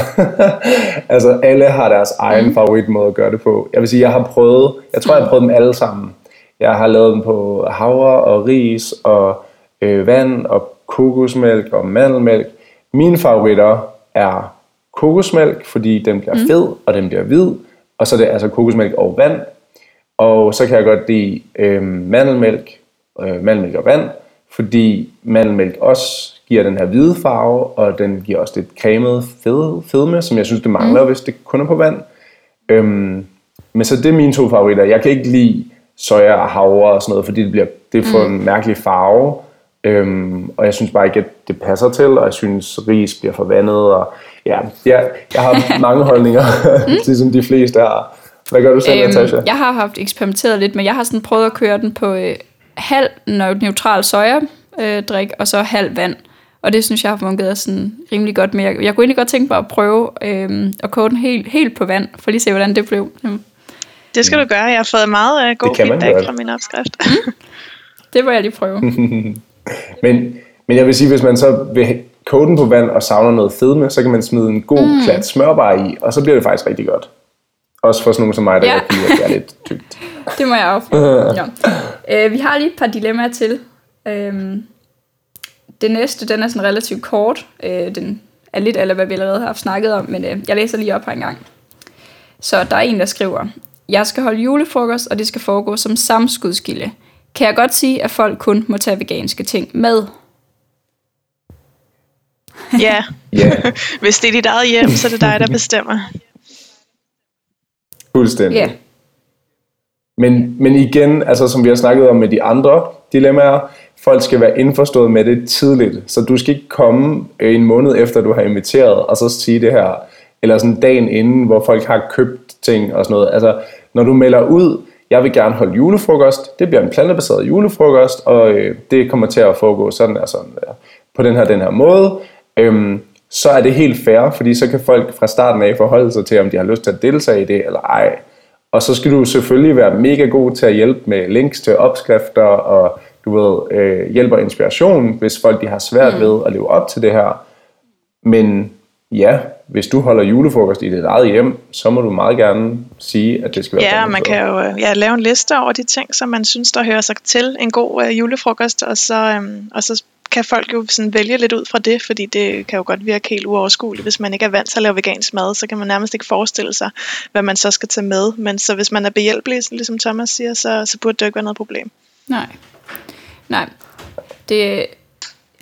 altså, alle har deres egen mm. favoritmåde at gøre det på. Jeg vil sige, jeg har prøvet, jeg tror, jeg har prøvet dem alle sammen. Jeg har lavet dem på havre og ris og øh, vand og kokosmælk og mandelmælk. Mine favoritter er kokosmælk, fordi den bliver fed, og den bliver hvid. Og så er det altså kokosmælk og vand. Og så kan jeg godt lide øh, mandelmælk, øh, mandelmælk og vand, fordi mandelmælk også giver den her hvide farve, og den giver også lidt cremet fed, fedme, som jeg synes, det mangler, mm. hvis det kun er på vand. Øhm, men så det er mine to favoritter. Jeg kan ikke lide soja og havre og sådan noget, fordi det, bliver, det får mm. en mærkelig farve. Øhm, og jeg synes bare ikke, at det passer til, og jeg synes, ris bliver forvandet. Og, ja, jeg, jeg har mange holdninger, mm. ligesom de fleste har. Hvad gør du selv, øhm, Natasha? jeg har haft eksperimenteret lidt, men jeg har sådan prøvet at køre den på øh, halv neutral soja øh, drik, og så halv vand. Og det synes jeg har fungeret sådan rimelig godt. Men jeg, jeg kunne egentlig godt tænke mig at prøve øhm, at koge den helt, helt på vand, for lige at se, hvordan det blev. Jamen, Det skal du gøre. Jeg har fået meget uh, god feedback godt. fra min opskrift. det må jeg lige prøve. Men, men jeg vil sige, hvis man så vil koge den på vand og savner noget fedme, så kan man smide en god mm. klat smørbar i, og så bliver det faktisk rigtig godt. Også for sådan nogen som mig, der Ja. kan lide, at det er lidt tykt. Det må jeg afprøve. ja. øh, vi har lige et par dilemmaer til. Øhm, det næste, den er sådan relativt kort. Øh, den er lidt af, hvad vi allerede har snakket om, men øh, jeg læser lige op her en gang. Så der er en, der skriver, jeg skal holde julefrokost, og det skal foregå som samskudskilde. Kan jeg godt sige, at folk kun må tage veganske ting med? ja, Ja, hvis det er dit eget hjem, så er det dig, der bestemmer. fuldstændig. Ja. Men, men igen, altså som vi har snakket om med de andre dilemmaer, folk skal være indforstået med det tidligt. Så du skal ikke komme øh, en måned efter, du har inviteret, og så sige det her, eller sådan dagen inden, hvor folk har købt ting og sådan noget. Altså, når du melder ud, jeg vil gerne holde julefrokost, det bliver en plantebaseret julefrokost, og øh, det kommer til at foregå sådan og sådan der, på den her, den her måde, øhm, så er det helt fair, fordi så kan folk fra starten af forholde sig til, om de har lyst til at deltage i det eller ej. Og så skal du selvfølgelig være mega god til at hjælpe med links til opskrifter og du ved, øh, hjælp og inspiration, hvis folk de har svært mm. ved at leve op til det her. Men ja, hvis du holder julefrokost i dit eget hjem, så må du meget gerne sige, at det skal være Ja, man kan jo øh, ja, lave en liste over de ting, som man synes, der hører sig til en god øh, julefrokost, og så, øhm, og så kan folk jo sådan vælge lidt ud fra det, fordi det kan jo godt virke helt uoverskueligt. Hvis man ikke er vant til at lave vegansk mad, så kan man nærmest ikke forestille sig, hvad man så skal tage med. Men så hvis man er behjælpelig, ligesom Thomas siger, så, så burde det jo ikke være noget problem. Nej. Nej. Det,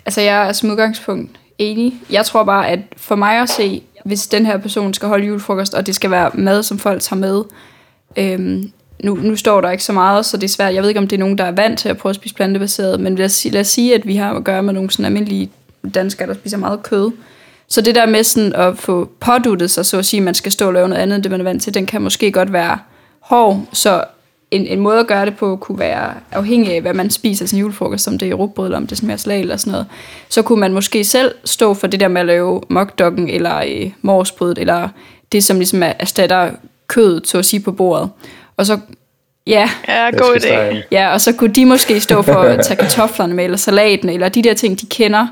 altså jeg er som udgangspunkt enig. Jeg tror bare, at for mig at se, hvis den her person skal holde julefrokost, og det skal være mad, som folk tager med, øhm, nu, nu står der ikke så meget, så det er svært. Jeg ved ikke, om det er nogen, der er vant til at prøve at spise plantebaseret, men lad os, sige- lad os sige, at vi har at gøre med nogle sådan almindelige danskere, der spiser meget kød. Så det der med sådan at få påduttet sig, så at sige, at man skal stå og lave noget andet, end det man er vant til, den kan måske godt være hård. Så en, en måde at gøre det på kunne være afhængig af, hvad man spiser til sin julefrokost, om det er rugbrød, eller om det smager slag eller sådan noget. Så kunne man måske selv stå for det der med at lave mockdoggen, eller øh, morsbrødet, eller det, som ligesom er- erstatter kødet, så at sige, på bordet. Og så, ja, Ja, god idé. Ja, og så kunne de måske stå for at tage kartoflerne med, eller salaten, eller de der ting, de kender.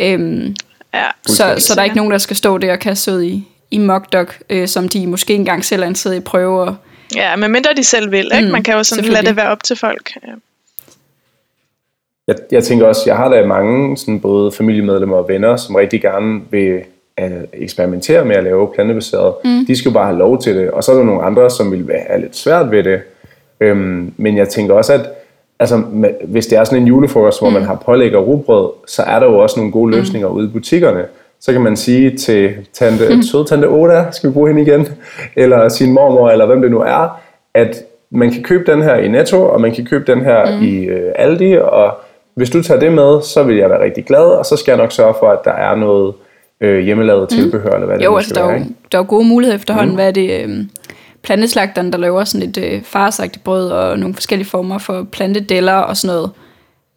Øhm, Ja, så, så der er ikke nogen, der skal stå der og kaste sig ud i, i mockdog, øh, som de måske engang selv er interesseret i at prøve. Og, ja men mindre de selv vil, ikke? Mm, Man kan jo sådan lade det være op til folk. Ja. Jeg, jeg tænker også, jeg har da mange sådan både familiemedlemmer og venner, som rigtig gerne vil øh, eksperimentere med at lave plantebaseret. Mm. De skal jo bare have lov til det. Og så er der nogle andre, som vil være- have lidt svært ved det. Øhm, men jeg tænker også, at altså, hvis det er sådan en julefrokost, hvor mm. man har pålæg og rugbrød, så er der jo også nogle gode løsninger mm. ude i butikkerne. Så kan man sige til tante, mm. søde tante Oda, skal vi bruge hende igen, eller sin mormor, eller hvem det nu er, at man kan købe den her i Netto, og man kan købe den her mm. i øh, Aldi, og hvis du tager det med, så vil jeg være rigtig glad, og så skal jeg nok sørge for, at der er noget øh, hjemmelavet tilbehør, eller hvad det jo, altså der er være. jo, der er jo gode muligheder efterhånden. Mm. Hvad er det? Øhm, planteslagteren, der laver sådan et øh, farsagtigt brød, og nogle forskellige former for plantedeller og sådan noget.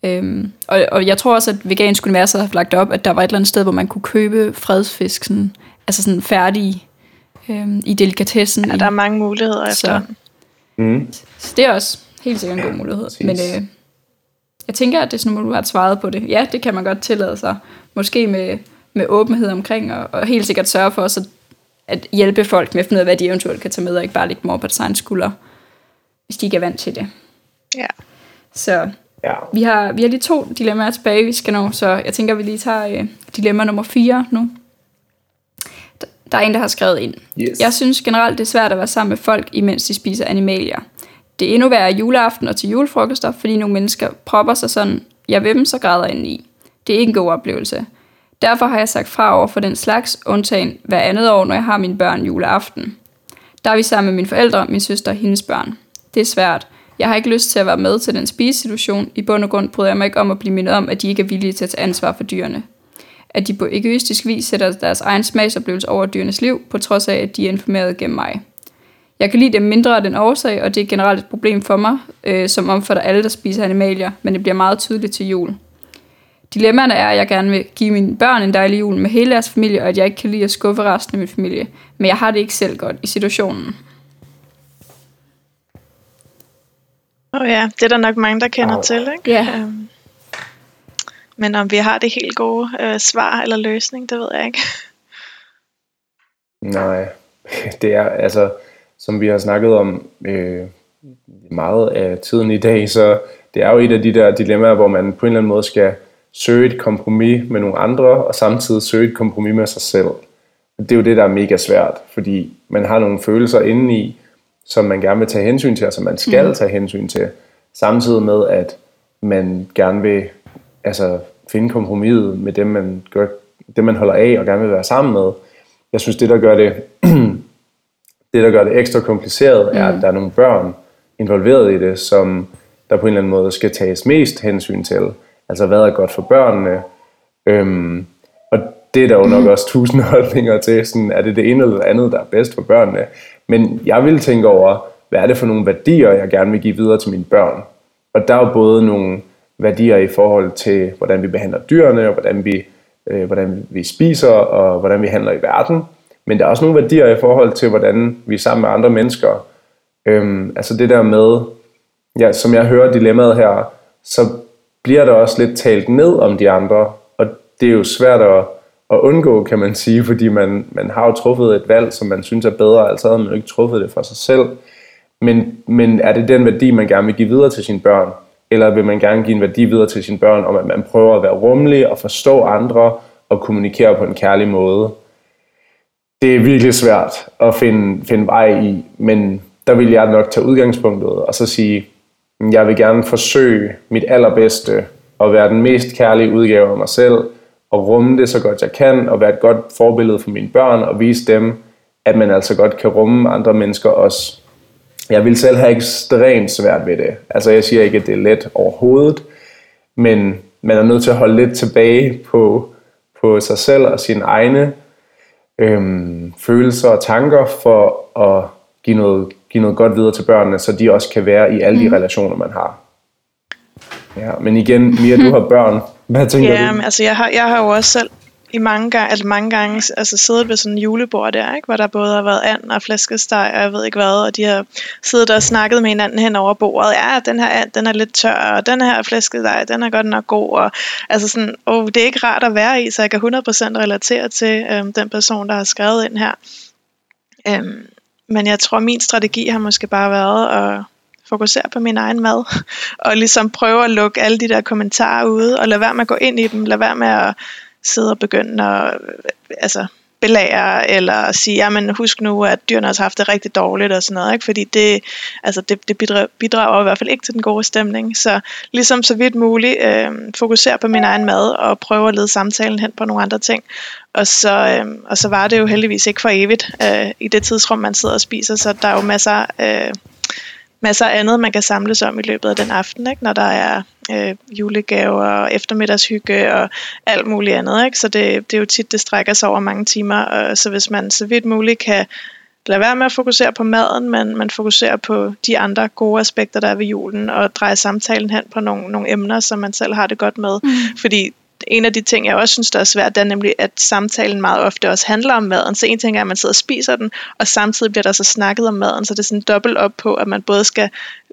Øhm, og, og jeg tror også, at Vegansk Univers har lagt op, at der var et eller andet sted, hvor man kunne købe fredsfisk, sådan, altså sådan færdige øhm, i delikatessen. ja, der er mange muligheder Så- efterhånden. Mm. Så det er også helt sikkert en god mulighed. Præcis. Men øh, jeg tænker, at det er sådan, at du har svaret på det. Ja, det kan man godt tillade sig. Måske med, med åbenhed omkring, og, og helt sikkert sørge for at, at hjælpe folk med at finde ud af, hvad de eventuelt kan tage med, og ikke bare lægge dem over på deres egen skulder, hvis de ikke er vant til det. Ja. Så Ja. vi har, vi har lige to dilemmaer tilbage, vi skal nå, så jeg tænker, vi lige tager øh, dilemma nummer 4 nu. Der- er en, der har skrevet ind. Yes. Jeg synes generelt, det er svært at være sammen med folk, imens de spiser animalier. Det er endnu værre juleaften og til julefrokoster, fordi nogle mennesker propper sig sådan, jeg vil dem, så græder ind i. Det er ikke en god oplevelse. Derfor har jeg sagt fra over for den slags, undtagen hver andet år, når jeg har mine børn juleaften. Der er vi sammen med mine forældre, min søster og hendes børn. Det er svært. Jeg har ikke lyst til at være med til den spisesituation. I bund og grund bryder jeg mig ikke om at blive mindet om, at de ikke er villige til at tage ansvar for dyrene. At de på egoistisk vis sætter deres egen smagsoplevelse over dyrenes liv, på trods af, at de er informeret gennem mig. Jeg kan lide dem mindre af den årsag, og det er generelt et problem for mig, øh, som omfatter alle, der spiser animalier, men det bliver meget tydeligt til jul. dilemmaerne er, at jeg gerne vil give mine børn en dejlig jul med hele deres familie, og at jeg ikke kan lide at skuffe resten af min familie. Men jeg har det ikke selv godt i situationen. Åh oh ja, det er der nok mange, der kender oh. til, ikke? Ja. Øhm, men om vi har det helt gode øh, svar eller løsning, det ved jeg ikke. Nej, det er altså, som vi har snakket om øh, meget af tiden i dag, så det er jo et af de der dilemmaer, hvor man på en eller anden måde skal søge et kompromis med nogle andre, og samtidig søge et kompromis med sig selv. Det er jo det, der er mega svært, fordi man har nogle følelser indeni, som man gerne vil tage hensyn til, og som man skal mm. tage hensyn til, samtidig med, at man gerne vil altså, finde kompromiset med dem, man, gør, dem, man holder af og gerne vil være sammen med. Jeg synes, det, der gør det, det, der gør det ekstra kompliceret, er, at mm. der er nogle børn involveret i det, som der på en eller anden måde skal tages mest hensyn til. Altså, hvad er godt for børnene? Øhm, og det er der jo nok også tusind holdninger til. Sådan, er det det ene eller det andet, der er bedst for børnene? Men jeg vil tænke over, hvad er det for nogle værdier, jeg gerne vil give videre til mine børn? Og der er jo både nogle værdier i forhold til, hvordan vi behandler dyrene, og hvordan vi, øh, hvordan vi spiser, og hvordan vi handler i verden. Men der er også nogle værdier i forhold til, hvordan vi er sammen med andre mennesker. Øhm, altså det der med, ja, som jeg hører dilemmaet her, så bliver der også lidt talt ned om de andre, og det er jo svært at, at undgå, kan man sige, fordi man, man har jo truffet et valg, som man synes er bedre, altså havde man jo ikke truffet det for sig selv. Men, men er det den værdi, man gerne vil give videre til sine børn? Eller vil man gerne give en værdi videre til sine børn, om at man prøver at være rummelig og forstå andre og kommunikere på en kærlig måde? Det er virkelig svært at finde, finde vej i, men der vil jeg nok tage udgangspunktet og så sige, jeg vil gerne forsøge mit allerbedste at være den mest kærlige udgave af mig selv, og rumme det så godt jeg kan, og være et godt forbillede for mine børn, og vise dem, at man altså godt kan rumme andre mennesker også. Jeg vil selv have ekstremt svært ved det. Altså jeg siger ikke, at det er let overhovedet, men man er nødt til at holde lidt tilbage på, på sig selv og sine egne øhm, følelser og tanker for at give noget, give noget godt videre til børnene, så de også kan være i alle de mm. relationer, man har. Ja, men igen, Mia, du har børn. Hvad tænker ja, du? Men, altså jeg har, jeg har jo også selv i mange gange, altså mange gange altså siddet ved sådan en julebord der, ikke? hvor der både har været and og flæskesteg og jeg ved ikke hvad, og de har siddet og snakket med hinanden hen over bordet. Ja, den her and, den er lidt tør, og den her flæskesteg, den er godt nok god. Og, altså sådan, oh, det er ikke rart at være i, så jeg kan 100% relatere til øhm, den person, der har skrevet ind her. Øhm, men jeg tror, min strategi har måske bare været at fokusere på min egen mad, og ligesom prøve at lukke alle de der kommentarer ude, og lade være med at gå ind i dem, lade være med at sidde og begynde at øh, altså, belære, eller sige, jamen husk nu, at dyrene har haft det rigtig dårligt og sådan noget, ikke? fordi det, altså, det, det bidrager, bidrager i hvert fald ikke til den gode stemning. Så ligesom så vidt muligt øh, fokusere på min egen mad og prøve at lede samtalen hen på nogle andre ting. Og så, øh, og så var det jo heldigvis ikke for evigt øh, i det tidsrum, man sidder og spiser, så der er jo masser øh, masser af andet, man kan samles om i løbet af den aften, ikke? når der er øh, julegaver og eftermiddagshygge og alt muligt andet. Ikke? Så det, det er jo tit, det strækker sig over mange timer, og så hvis man så vidt muligt kan lade være med at fokusere på maden, men man fokuserer på de andre gode aspekter, der er ved julen, og dreje samtalen hen på nogle, nogle emner, som man selv har det godt med. Mm. Fordi en af de ting, jeg også synes, der er svært, det er nemlig, at samtalen meget ofte også handler om maden. Så en ting er, at man sidder og spiser den, og samtidig bliver der så snakket om maden, så det er sådan dobbelt op på, at man både skal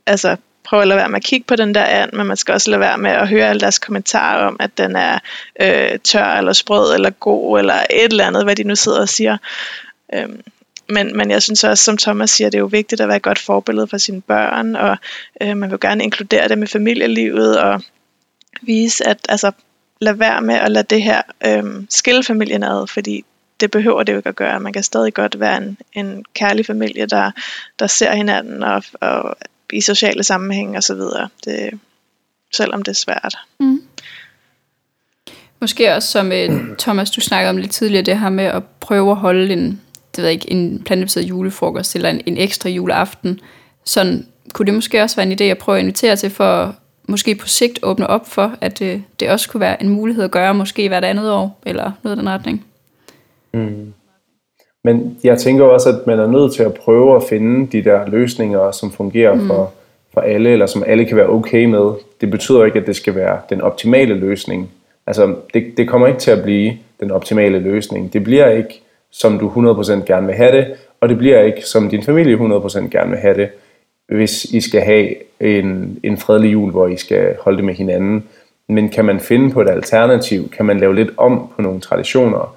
altså, prøve at lade være med at kigge på den der and, men man skal også lade være med at høre alle deres kommentarer om, at den er øh, tør eller sprød eller god eller et eller andet, hvad de nu sidder og siger. Øhm, men, men jeg synes også, som Thomas siger, det er jo vigtigt at være et godt forbillede for sine børn, og øh, man vil gerne inkludere dem i familielivet, og vise, at altså, lad være med at lade det her øhm, skille familien ad, fordi det behøver det jo ikke at gøre. Man kan stadig godt være en, en kærlig familie, der, der ser hinanden og, og i sociale sammenhæng og så videre. Det, selvom det er svært. Mm. Måske også som uh, Thomas, du snakkede om lidt tidligere, det her med at prøve at holde en, det ved ikke, en plantebaseret julefrokost eller en, en ekstra juleaften. Sådan kunne det måske også være en idé at prøve at invitere til for måske på sigt åbne op for, at det, det også kunne være en mulighed at gøre, måske hvert andet år, eller noget i den retning. Mm. Men jeg tænker også, at man er nødt til at prøve at finde de der løsninger, som fungerer mm. for, for alle, eller som alle kan være okay med. Det betyder ikke, at det skal være den optimale løsning. Altså, det, det kommer ikke til at blive den optimale løsning. Det bliver ikke, som du 100% gerne vil have det, og det bliver ikke, som din familie 100% gerne vil have det, hvis I skal have en, en fredelig jul, hvor I skal holde det med hinanden. Men kan man finde på et alternativ? Kan man lave lidt om på nogle traditioner?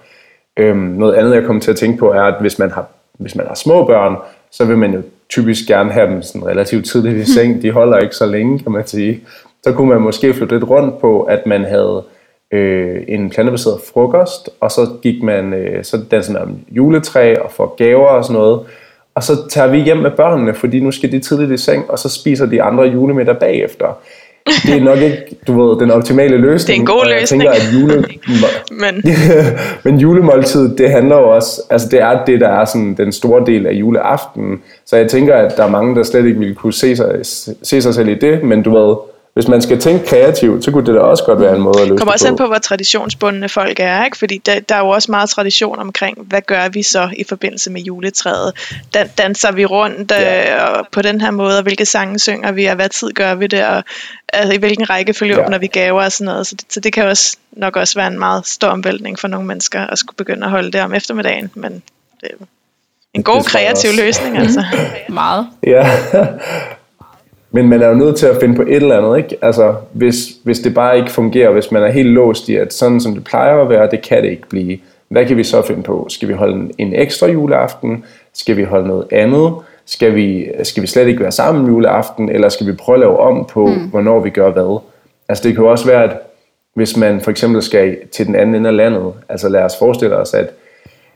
Øhm, noget andet, jeg kommer til at tænke på, er, at hvis man har, hvis man har små børn, så vil man jo typisk gerne have dem sådan relativt tidligt i seng. De holder ikke så længe, kan man sige. Så kunne man måske flytte lidt rundt på, at man havde øh, en plantebaseret frokost, og så gik man, øh, så dansede man om juletræ og får gaver og sådan noget. Og så tager vi hjem med børnene, fordi nu skal de tidligt i seng, og så spiser de andre julemiddag bagefter det er nok ikke, du ved, den optimale løsning. Det er en god løsning. Jeg tænker, at jule... men. men julemåltid, det handler jo også, altså det er det, der er sådan den store del af juleaften. Så jeg tænker, at der er mange, der slet ikke ville kunne se sig, se sig selv i det, men du ved, hvis man skal tænke kreativt, så kunne det da også godt være en måde at løse Kommer også ind på, hvor traditionsbundne folk er, ikke? fordi der, der er jo også meget tradition omkring, hvad gør vi så i forbindelse med juletræet? Dan, danser vi rundt ja. øh, på den her måde, og hvilke sange synger vi, og hvad tid gør vi det, og altså, i hvilken rækkefølge ja. åbner vi gaver og sådan noget. Så det, så det kan også nok også være en meget stor omvæltning for nogle mennesker at skulle begynde at holde det om eftermiddagen, men det en god kreativ løsning altså. meget. Ja, Men man er jo nødt til at finde på et eller andet, ikke? Altså, hvis, hvis det bare ikke fungerer, hvis man er helt låst i, at sådan som det plejer at være, det kan det ikke blive. Hvad kan vi så finde på? Skal vi holde en, en ekstra juleaften? Skal vi holde noget andet? Skal vi, skal vi slet ikke være sammen juleaften? Eller skal vi prøve at lave om på, mm. hvornår vi gør hvad? Altså det kan jo også være, at hvis man for eksempel skal til den anden ende af landet, altså lad os forestille os, at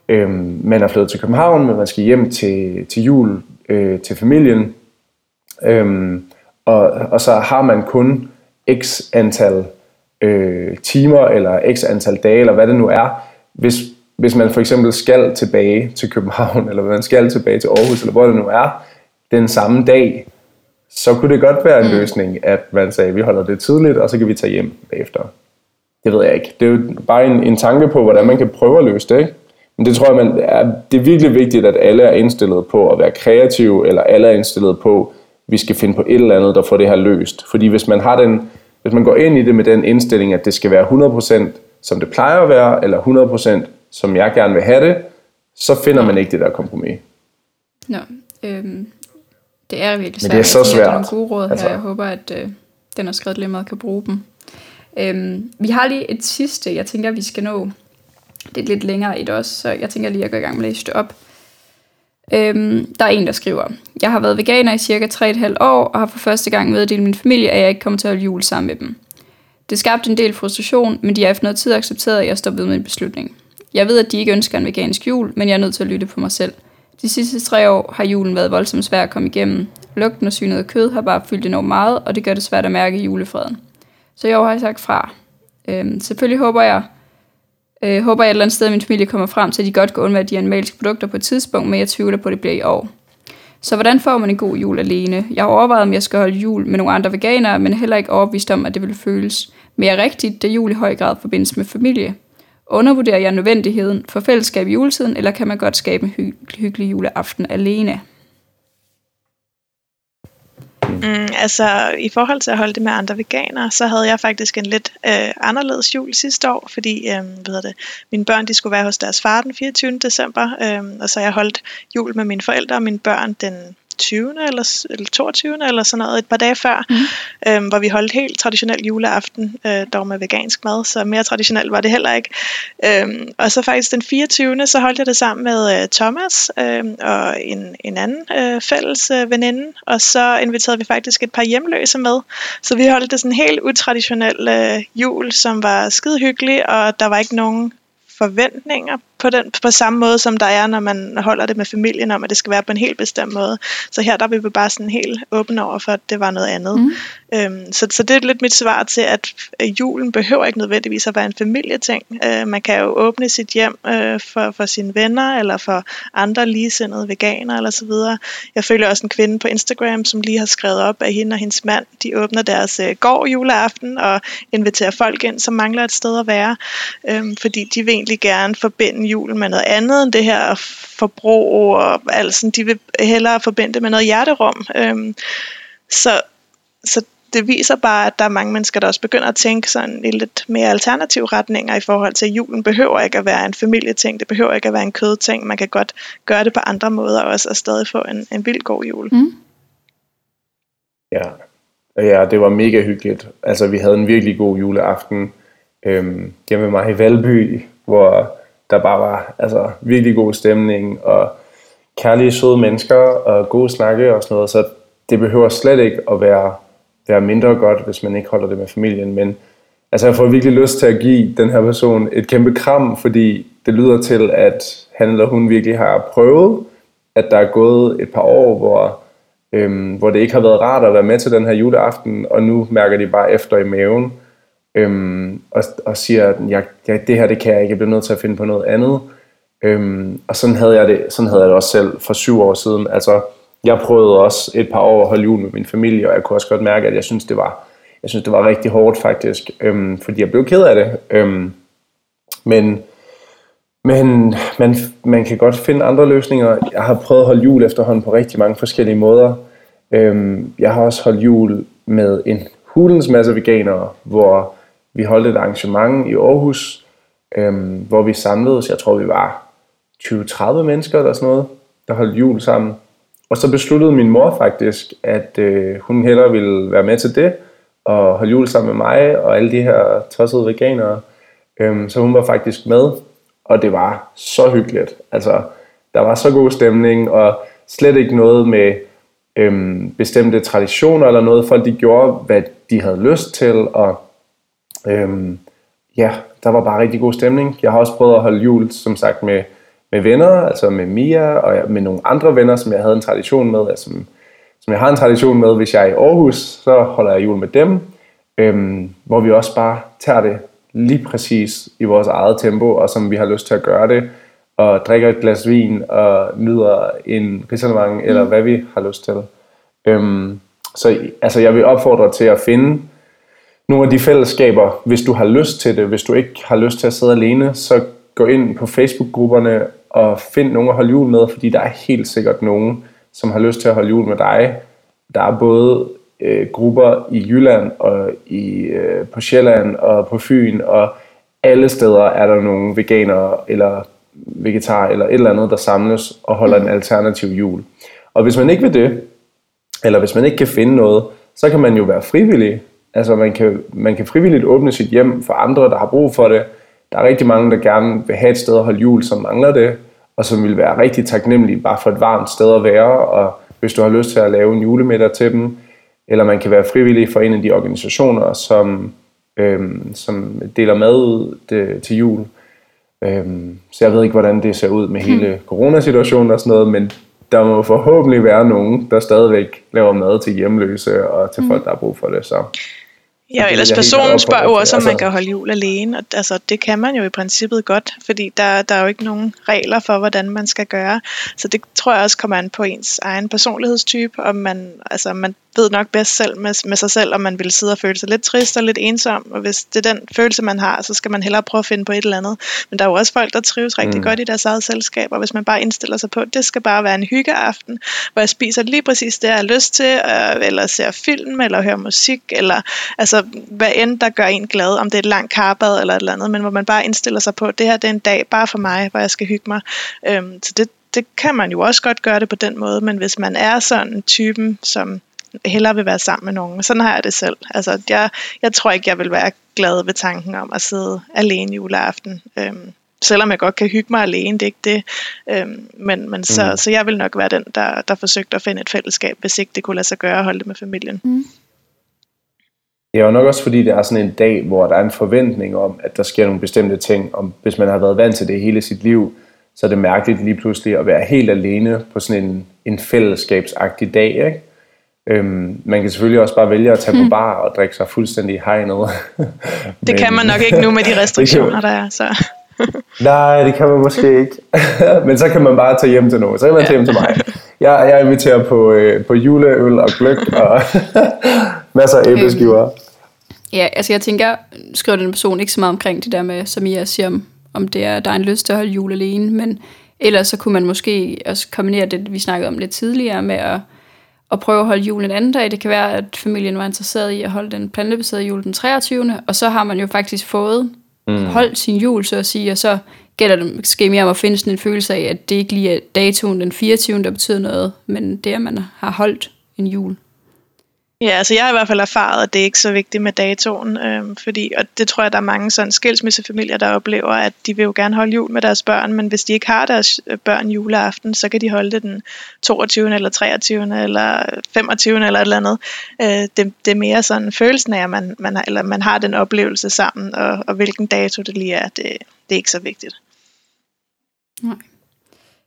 øhm, man er flyttet til København, men man skal hjem til, til jul øh, til familien, Øhm, og, og så har man kun x antal øh, timer, eller x antal dage, eller hvad det nu er, hvis, hvis man for eksempel skal tilbage til København, eller man skal tilbage til Aarhus, eller hvor det nu er, den samme dag, så kunne det godt være en mm. løsning, at man sagde, at vi holder det tidligt, og så kan vi tage hjem bagefter. Det ved jeg ikke. Det er jo bare en, en tanke på, hvordan man kan prøve at løse det. Ikke? Men det tror jeg, man er, det er virkelig vigtigt, at alle er indstillet på at være kreative, eller alle er indstillet på vi skal finde på et eller andet, der får det her løst. Fordi hvis man har den, hvis man går ind i det med den indstilling, at det skal være 100% som det plejer at være, eller 100% som jeg gerne vil have det, så finder man ikke det der kompromis. Nå, øhm, det er virkelig svært. Men det er så svært. Jeg nogle gode råd altså. her. Jeg håber, at øh, den har skrevet lidt meget kan bruge dem. Øhm, vi har lige et sidste, jeg tænker, vi skal nå. Det er lidt længere et også, så jeg tænker lige at gå i gang med at læse det op. Øhm, der er en, der skriver, Jeg har været veganer i cirka 3,5 år, og har for første gang meddelt min familie, at jeg ikke kommer til at holde jul sammen med dem. Det skabte en del frustration, men de har efter noget tid accepteret, at jeg står ved min beslutning. Jeg ved, at de ikke ønsker en vegansk jul, men jeg er nødt til at lytte på mig selv. De sidste tre år har julen været voldsomt svær at komme igennem. Lugten og synet af kød har bare fyldt enormt meget, og det gør det svært at mærke julefreden. Så jeg har sagt fra. Øhm, selvfølgelig håber jeg, Øh, håber jeg et eller andet sted, at min familie kommer frem til, at de godt kan undvære de animalske produkter på et tidspunkt, men jeg tvivler på, at det bliver i år. Så hvordan får man en god jul alene? Jeg har overvejet, om jeg skal holde jul med nogle andre veganere, men heller ikke overbevist om, at det vil føles mere rigtigt, da jul i høj grad forbindes med familie. Undervurderer jeg nødvendigheden for fællesskab i juletiden, eller kan man godt skabe en hy- hyggelig juleaften alene? Mm, altså, i forhold til at holde det med andre veganere, så havde jeg faktisk en lidt øh, anderledes jul sidste år, fordi øh, hvad det, mine børn de skulle være hos deres far den 24. december, øh, og så jeg holdt jul med mine forældre og mine børn den 20. Eller, eller 22. eller sådan noget, et par dage før, mm. øhm, hvor vi holdt helt traditionel juleaften, øh, dog med vegansk mad, så mere traditionelt var det heller ikke. Øhm, og så faktisk den 24. så holdt jeg det sammen med øh, Thomas øh, og en, en anden øh, fælles øh, veninde, og så inviterede vi faktisk et par hjemløse med, så vi holdt det sådan helt utraditionel øh, jul, som var skide hyggelig, og der var ikke nogen forventninger på, den, på samme måde, som der er, når man holder det med familien om, at det skal være på en helt bestemt måde. Så her der er vi bare sådan helt åbne over for, at det var noget andet. Mm. Øhm, så, så det er lidt mit svar til, at julen behøver ikke nødvendigvis at være en familieting. Øh, man kan jo åbne sit hjem øh, for, for sine venner, eller for andre ligesindede veganer, eller så videre. Jeg følger også en kvinde på Instagram, som lige har skrevet op, at hende og hendes mand, de åbner deres øh, gård juleaften, og inviterer folk ind, som mangler et sted at være. Øh, fordi de vil egentlig gerne forbinde julen med noget andet end det her forbrug og alt sådan. De vil hellere forbinde det med noget hjerterum. Øhm, så, så det viser bare, at der er mange mennesker, der også begynder at tænke sådan i lidt mere alternative retninger i forhold til, at julen behøver ikke at være en familieting, det behøver ikke at være en kødting, man kan godt gøre det på andre måder også, og stadig få en, en vild god jul. Mm. Ja. ja, det var mega hyggeligt. Altså, vi havde en virkelig god juleaften øhm, hjemme med mig i Valby, hvor der bare var altså, virkelig god stemning, og kærlige, søde mennesker, og gode snakke og sådan noget, så det behøver slet ikke at være, være mindre godt, hvis man ikke holder det med familien, men altså, jeg får virkelig lyst til at give den her person et kæmpe kram, fordi det lyder til, at han eller hun virkelig har prøvet, at der er gået et par år, hvor, øhm, hvor det ikke har været rart at være med til den her juleaften, og nu mærker de bare efter i maven, øhm, og, og siger, at jeg, ja, det her det kan jeg ikke, jeg bliver nødt til at finde på noget andet. Øhm, og sådan havde, jeg det, sådan havde jeg det også selv for syv år siden. Altså, jeg prøvede også et par år at holde jul med min familie, og jeg kunne også godt mærke, at jeg synes, det var, jeg synes, det var rigtig hårdt faktisk, øhm, fordi jeg blev ked af det. Øhm, men men man, man kan godt finde andre løsninger. Jeg har prøvet at holde jul efterhånden på rigtig mange forskellige måder. Øhm, jeg har også holdt jul med en hulens masse veganere, hvor vi holdt et arrangement i Aarhus, øhm, hvor vi samledes, jeg tror vi var 20-30 mennesker eller sådan noget, der holdt jul sammen. Og så besluttede min mor faktisk, at øh, hun hellere ville være med til det, og holde jul sammen med mig og alle de her tossede veganere. Øhm, så hun var faktisk med, og det var så hyggeligt. Altså, der var så god stemning, og slet ikke noget med øhm, bestemte traditioner eller noget. Folk de gjorde, hvad de havde lyst til, og øhm, ja, der var bare rigtig god stemning. Jeg har også prøvet at holde jul, som sagt, med, med venner, altså med Mia og med nogle andre venner, som jeg havde en tradition med, altså, som jeg har en tradition med, hvis jeg er i Aarhus, så holder jeg jul med dem, øhm, hvor vi også bare tager det lige præcis i vores eget tempo, og som vi har lyst til at gøre det, og drikker et glas vin, og nyder en risalemang, mm. eller hvad vi har lyst til. Øhm, så altså, jeg vil opfordre til at finde nogle af de fællesskaber, hvis du har lyst til det. Hvis du ikke har lyst til at sidde alene, så gå ind på Facebook-grupperne og find nogen at holde jul med, fordi der er helt sikkert nogen, som har lyst til at holde jul med dig. Der er både øh, grupper i Jylland og i, øh, på Sjælland og på Fyn, og alle steder er der nogle veganere eller vegetar eller et eller andet, der samles og holder en alternativ jul. Og hvis man ikke vil det, eller hvis man ikke kan finde noget, så kan man jo være frivillig. Altså man kan, man kan frivilligt åbne sit hjem for andre, der har brug for det. Der er rigtig mange, der gerne vil have et sted at holde jul, som mangler det, og som vil være rigtig taknemmelige bare for et varmt sted at være, og hvis du har lyst til at lave en julemiddag til dem, eller man kan være frivillig for en af de organisationer, som, øhm, som deler mad ud det, til jul. Øhm, så jeg ved ikke, hvordan det ser ud med hmm. hele coronasituationen og sådan noget, men der må forhåbentlig være nogen, der stadigvæk laver mad til hjemløse og til mm. folk, der har brug for det. Så. Ja, ellers personen spørger jo også, om man kan holde jul alene, og altså, det kan man jo i princippet godt, fordi der, der er jo ikke nogen regler for, hvordan man skal gøre. Så det tror jeg også kommer an på ens egen personlighedstype, om man, altså, man ved nok bedst selv med, med sig selv, om man vil sidde og føle sig lidt trist og lidt ensom. Og hvis det er den følelse, man har, så skal man hellere prøve at finde på et eller andet. Men der er jo også folk, der trives rigtig mm. godt i deres eget selskab, og hvis man bare indstiller sig på, at det skal bare være en hyggeaften, hvor jeg spiser lige præcis det, jeg har lyst til, øh, eller ser film, eller hører musik, eller altså hvad end der gør en glad, om det er et langt karbad eller et eller andet, men hvor man bare indstiller sig på, at det her det er en dag bare for mig, hvor jeg skal hygge mig. Øhm, så det, det kan man jo også godt gøre det på den måde, men hvis man er sådan typen, som hellere vil være sammen med nogen. Sådan har jeg det selv. Altså, jeg, jeg tror ikke, jeg vil være glad ved tanken om at sidde alene juleaften. Øhm, selvom jeg godt kan hygge mig alene, det er ikke det. Øhm, men men så, mm. så jeg vil nok være den, der, der forsøgte at finde et fællesskab, hvis ikke det kunne lade sig gøre at holde det med familien. Mm. Det er jo nok også fordi, det er sådan en dag, hvor der er en forventning om, at der sker nogle bestemte ting. Om, hvis man har været vant til det hele sit liv, så er det mærkeligt lige pludselig at være helt alene på sådan en, en fællesskabsagtig dag. Ikke? Øhm, man kan selvfølgelig også bare vælge at tage hmm. på bar og drikke sig fuldstændig hegnet. det kan man nok ikke nu med de restriktioner, der er. Så. Nej, det kan man måske ikke. Men så kan man bare tage hjem til nogen. Så kan man tage hjem til mig. Jeg, jeg inviterer på, øh, på juleøl og gløk og masser af æbleskiver. Øhm, ja, altså jeg tænker, skriver den person ikke så meget omkring det der med, som I siger, om, om det er, der er en lyst til at holde jul alene, men ellers så kunne man måske også kombinere det, vi snakkede om lidt tidligere, med at at prøve at holde julen en anden dag. Det kan være, at familien var interesseret i at holde den plantebaserede jul den 23. Og så har man jo faktisk fået mm. holdt sin jul, så at sige, og så gælder det måske mere om at finde sådan en følelse af, at det ikke lige er datoen den 24. der betyder noget, men det er, at man har holdt en jul. Ja, altså jeg har i hvert fald erfaret, at det er ikke så vigtigt med datoen, øh, fordi, og det tror jeg, der er mange sådan skilsmissefamilier, der oplever, at de vil jo gerne holde jul med deres børn, men hvis de ikke har deres børn juleaften, så kan de holde det den 22. eller 23. eller 25. eller et eller andet. Øh, det, det er mere sådan følelsen af, at man, man, har, eller man har den oplevelse sammen, og, og hvilken dato det lige er, det, det er ikke så vigtigt. Nej.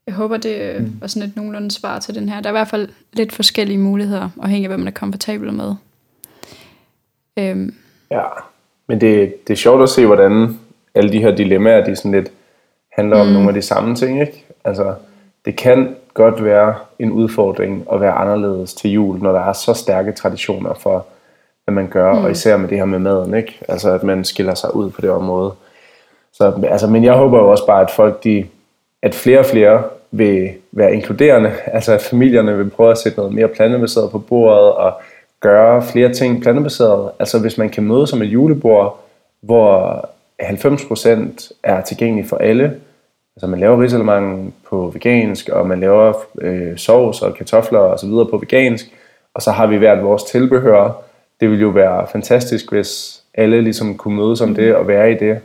Jeg håber, det mm. var sådan et nogenlunde svar til den her. Der er i hvert fald lidt forskellige muligheder, afhængig af, hvad man er komfortabel med. Øhm. Ja, men det, det er sjovt at se, hvordan alle de her dilemmaer, de sådan lidt handler mm. om nogle af de samme ting, ikke? Altså, det kan godt være en udfordring at være anderledes til jul, når der er så stærke traditioner for, hvad man gør, mm. og især med det her med maden, ikke? Altså, at man skiller sig ud på det område. Så, altså, men jeg håber jo også bare, at folk, de, at flere og flere vil være inkluderende, altså at familierne vil prøve at sætte noget mere plantebaseret på bordet og gøre flere ting plantebaseret. Altså hvis man kan møde som et julebord, hvor 90% er tilgængelig for alle, altså man laver risalemang på vegansk, og man laver øh, sovs og kartofler og så videre på vegansk, og så har vi hvert vores tilbehør. Det ville jo være fantastisk, hvis alle ligesom kunne mødes om det og være i det.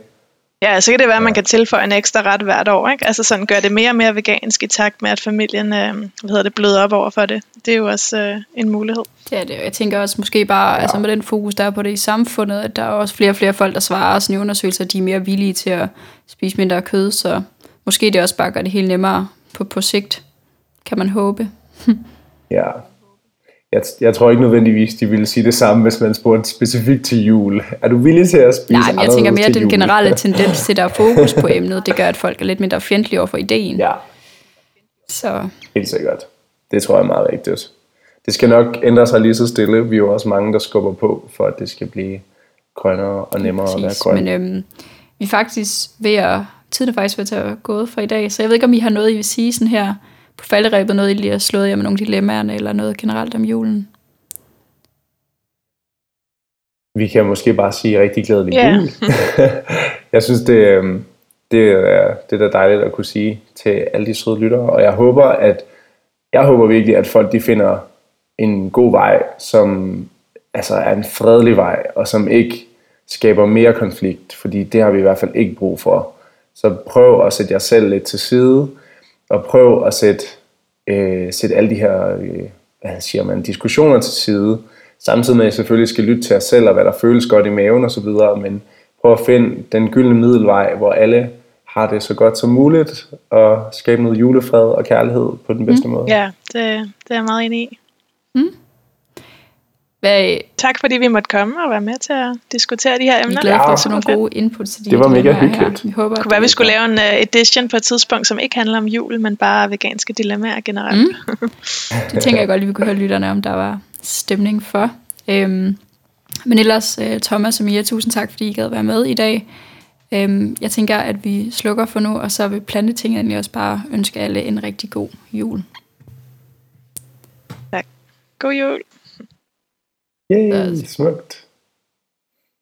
Ja, så kan det være, at man kan tilføje en ekstra ret hvert år. Ikke? Altså sådan gør det mere og mere vegansk i takt med, at familien øh, hvad hedder det, bløder op over for det. Det er jo også øh, en mulighed. Det er det. Jeg tænker også måske bare, ja. altså med den fokus, der er på det i samfundet, at der er også flere og flere folk, der svarer sådan i undersøgelser, at de er mere villige til at spise mindre kød, så måske det også bare gør det helt nemmere på, på sigt, kan man håbe. ja, jeg, jeg tror ikke nødvendigvis, de ville sige det samme, hvis man spurgte specifikt til jul. Er du villig til at spise Nej, men jeg tænker mere, at den jul? generelle tendens til, der er fokus på emnet, det gør, at folk er lidt mindre fjendtlige over for ideen. Ja. Så. Helt sikkert. Det tror jeg er meget rigtigt. Det skal nok ændre sig lige så stille. Vi er jo også mange, der skubber på, for at det skal blive grønnere og nemmere Præcis, at være grøn. Men øhm, vi er faktisk ved at... Tiden er faktisk ved at være gået for i dag, så jeg ved ikke, om I har noget, I vil sige sådan her på falderæbet, noget I lige har slået jer med nogle dilemmaerne, eller noget generelt om julen? Vi kan måske bare sige rigtig glædelig yeah. jul. jeg synes, det, øhm, det, er, det er dejligt at kunne sige til alle de søde lyttere, og jeg håber, at jeg håber virkelig, at folk de finder en god vej, som altså er en fredelig vej, og som ikke skaber mere konflikt, fordi det har vi i hvert fald ikke brug for. Så prøv at sætte jer selv lidt til side, og prøv at sætte, øh, sætte alle de her øh, hvad siger man, diskussioner til side, samtidig med at I selvfølgelig skal lytte til jer selv, og hvad der føles godt i maven osv., men prøv at finde den gyldne middelvej, hvor alle har det så godt som muligt, og skabe noget julefred og kærlighed på den bedste mm. måde. Ja, det, det er jeg meget enig i. Mm. Hvad, tak fordi vi måtte komme og være med til at diskutere de her emner. Vi er glade for at få nogle gode input til de Det var mega hyggeligt. Vi håber, det kunne være, vi skulle lave en uh, edition på et tidspunkt, som ikke handler om jul, men bare veganske dilemmaer generelt. Mm. det tænker jeg godt, at vi kunne høre lytterne om, der var stemning for. Øhm, men ellers, uh, Thomas og Mia, tusind tak, fordi I gad være med i dag. Øhm, jeg tænker, at vi slukker for nu, og så vil plantetingene også bare ønske alle en rigtig god jul. Tak. God jul. Yay, the, uh, smoked.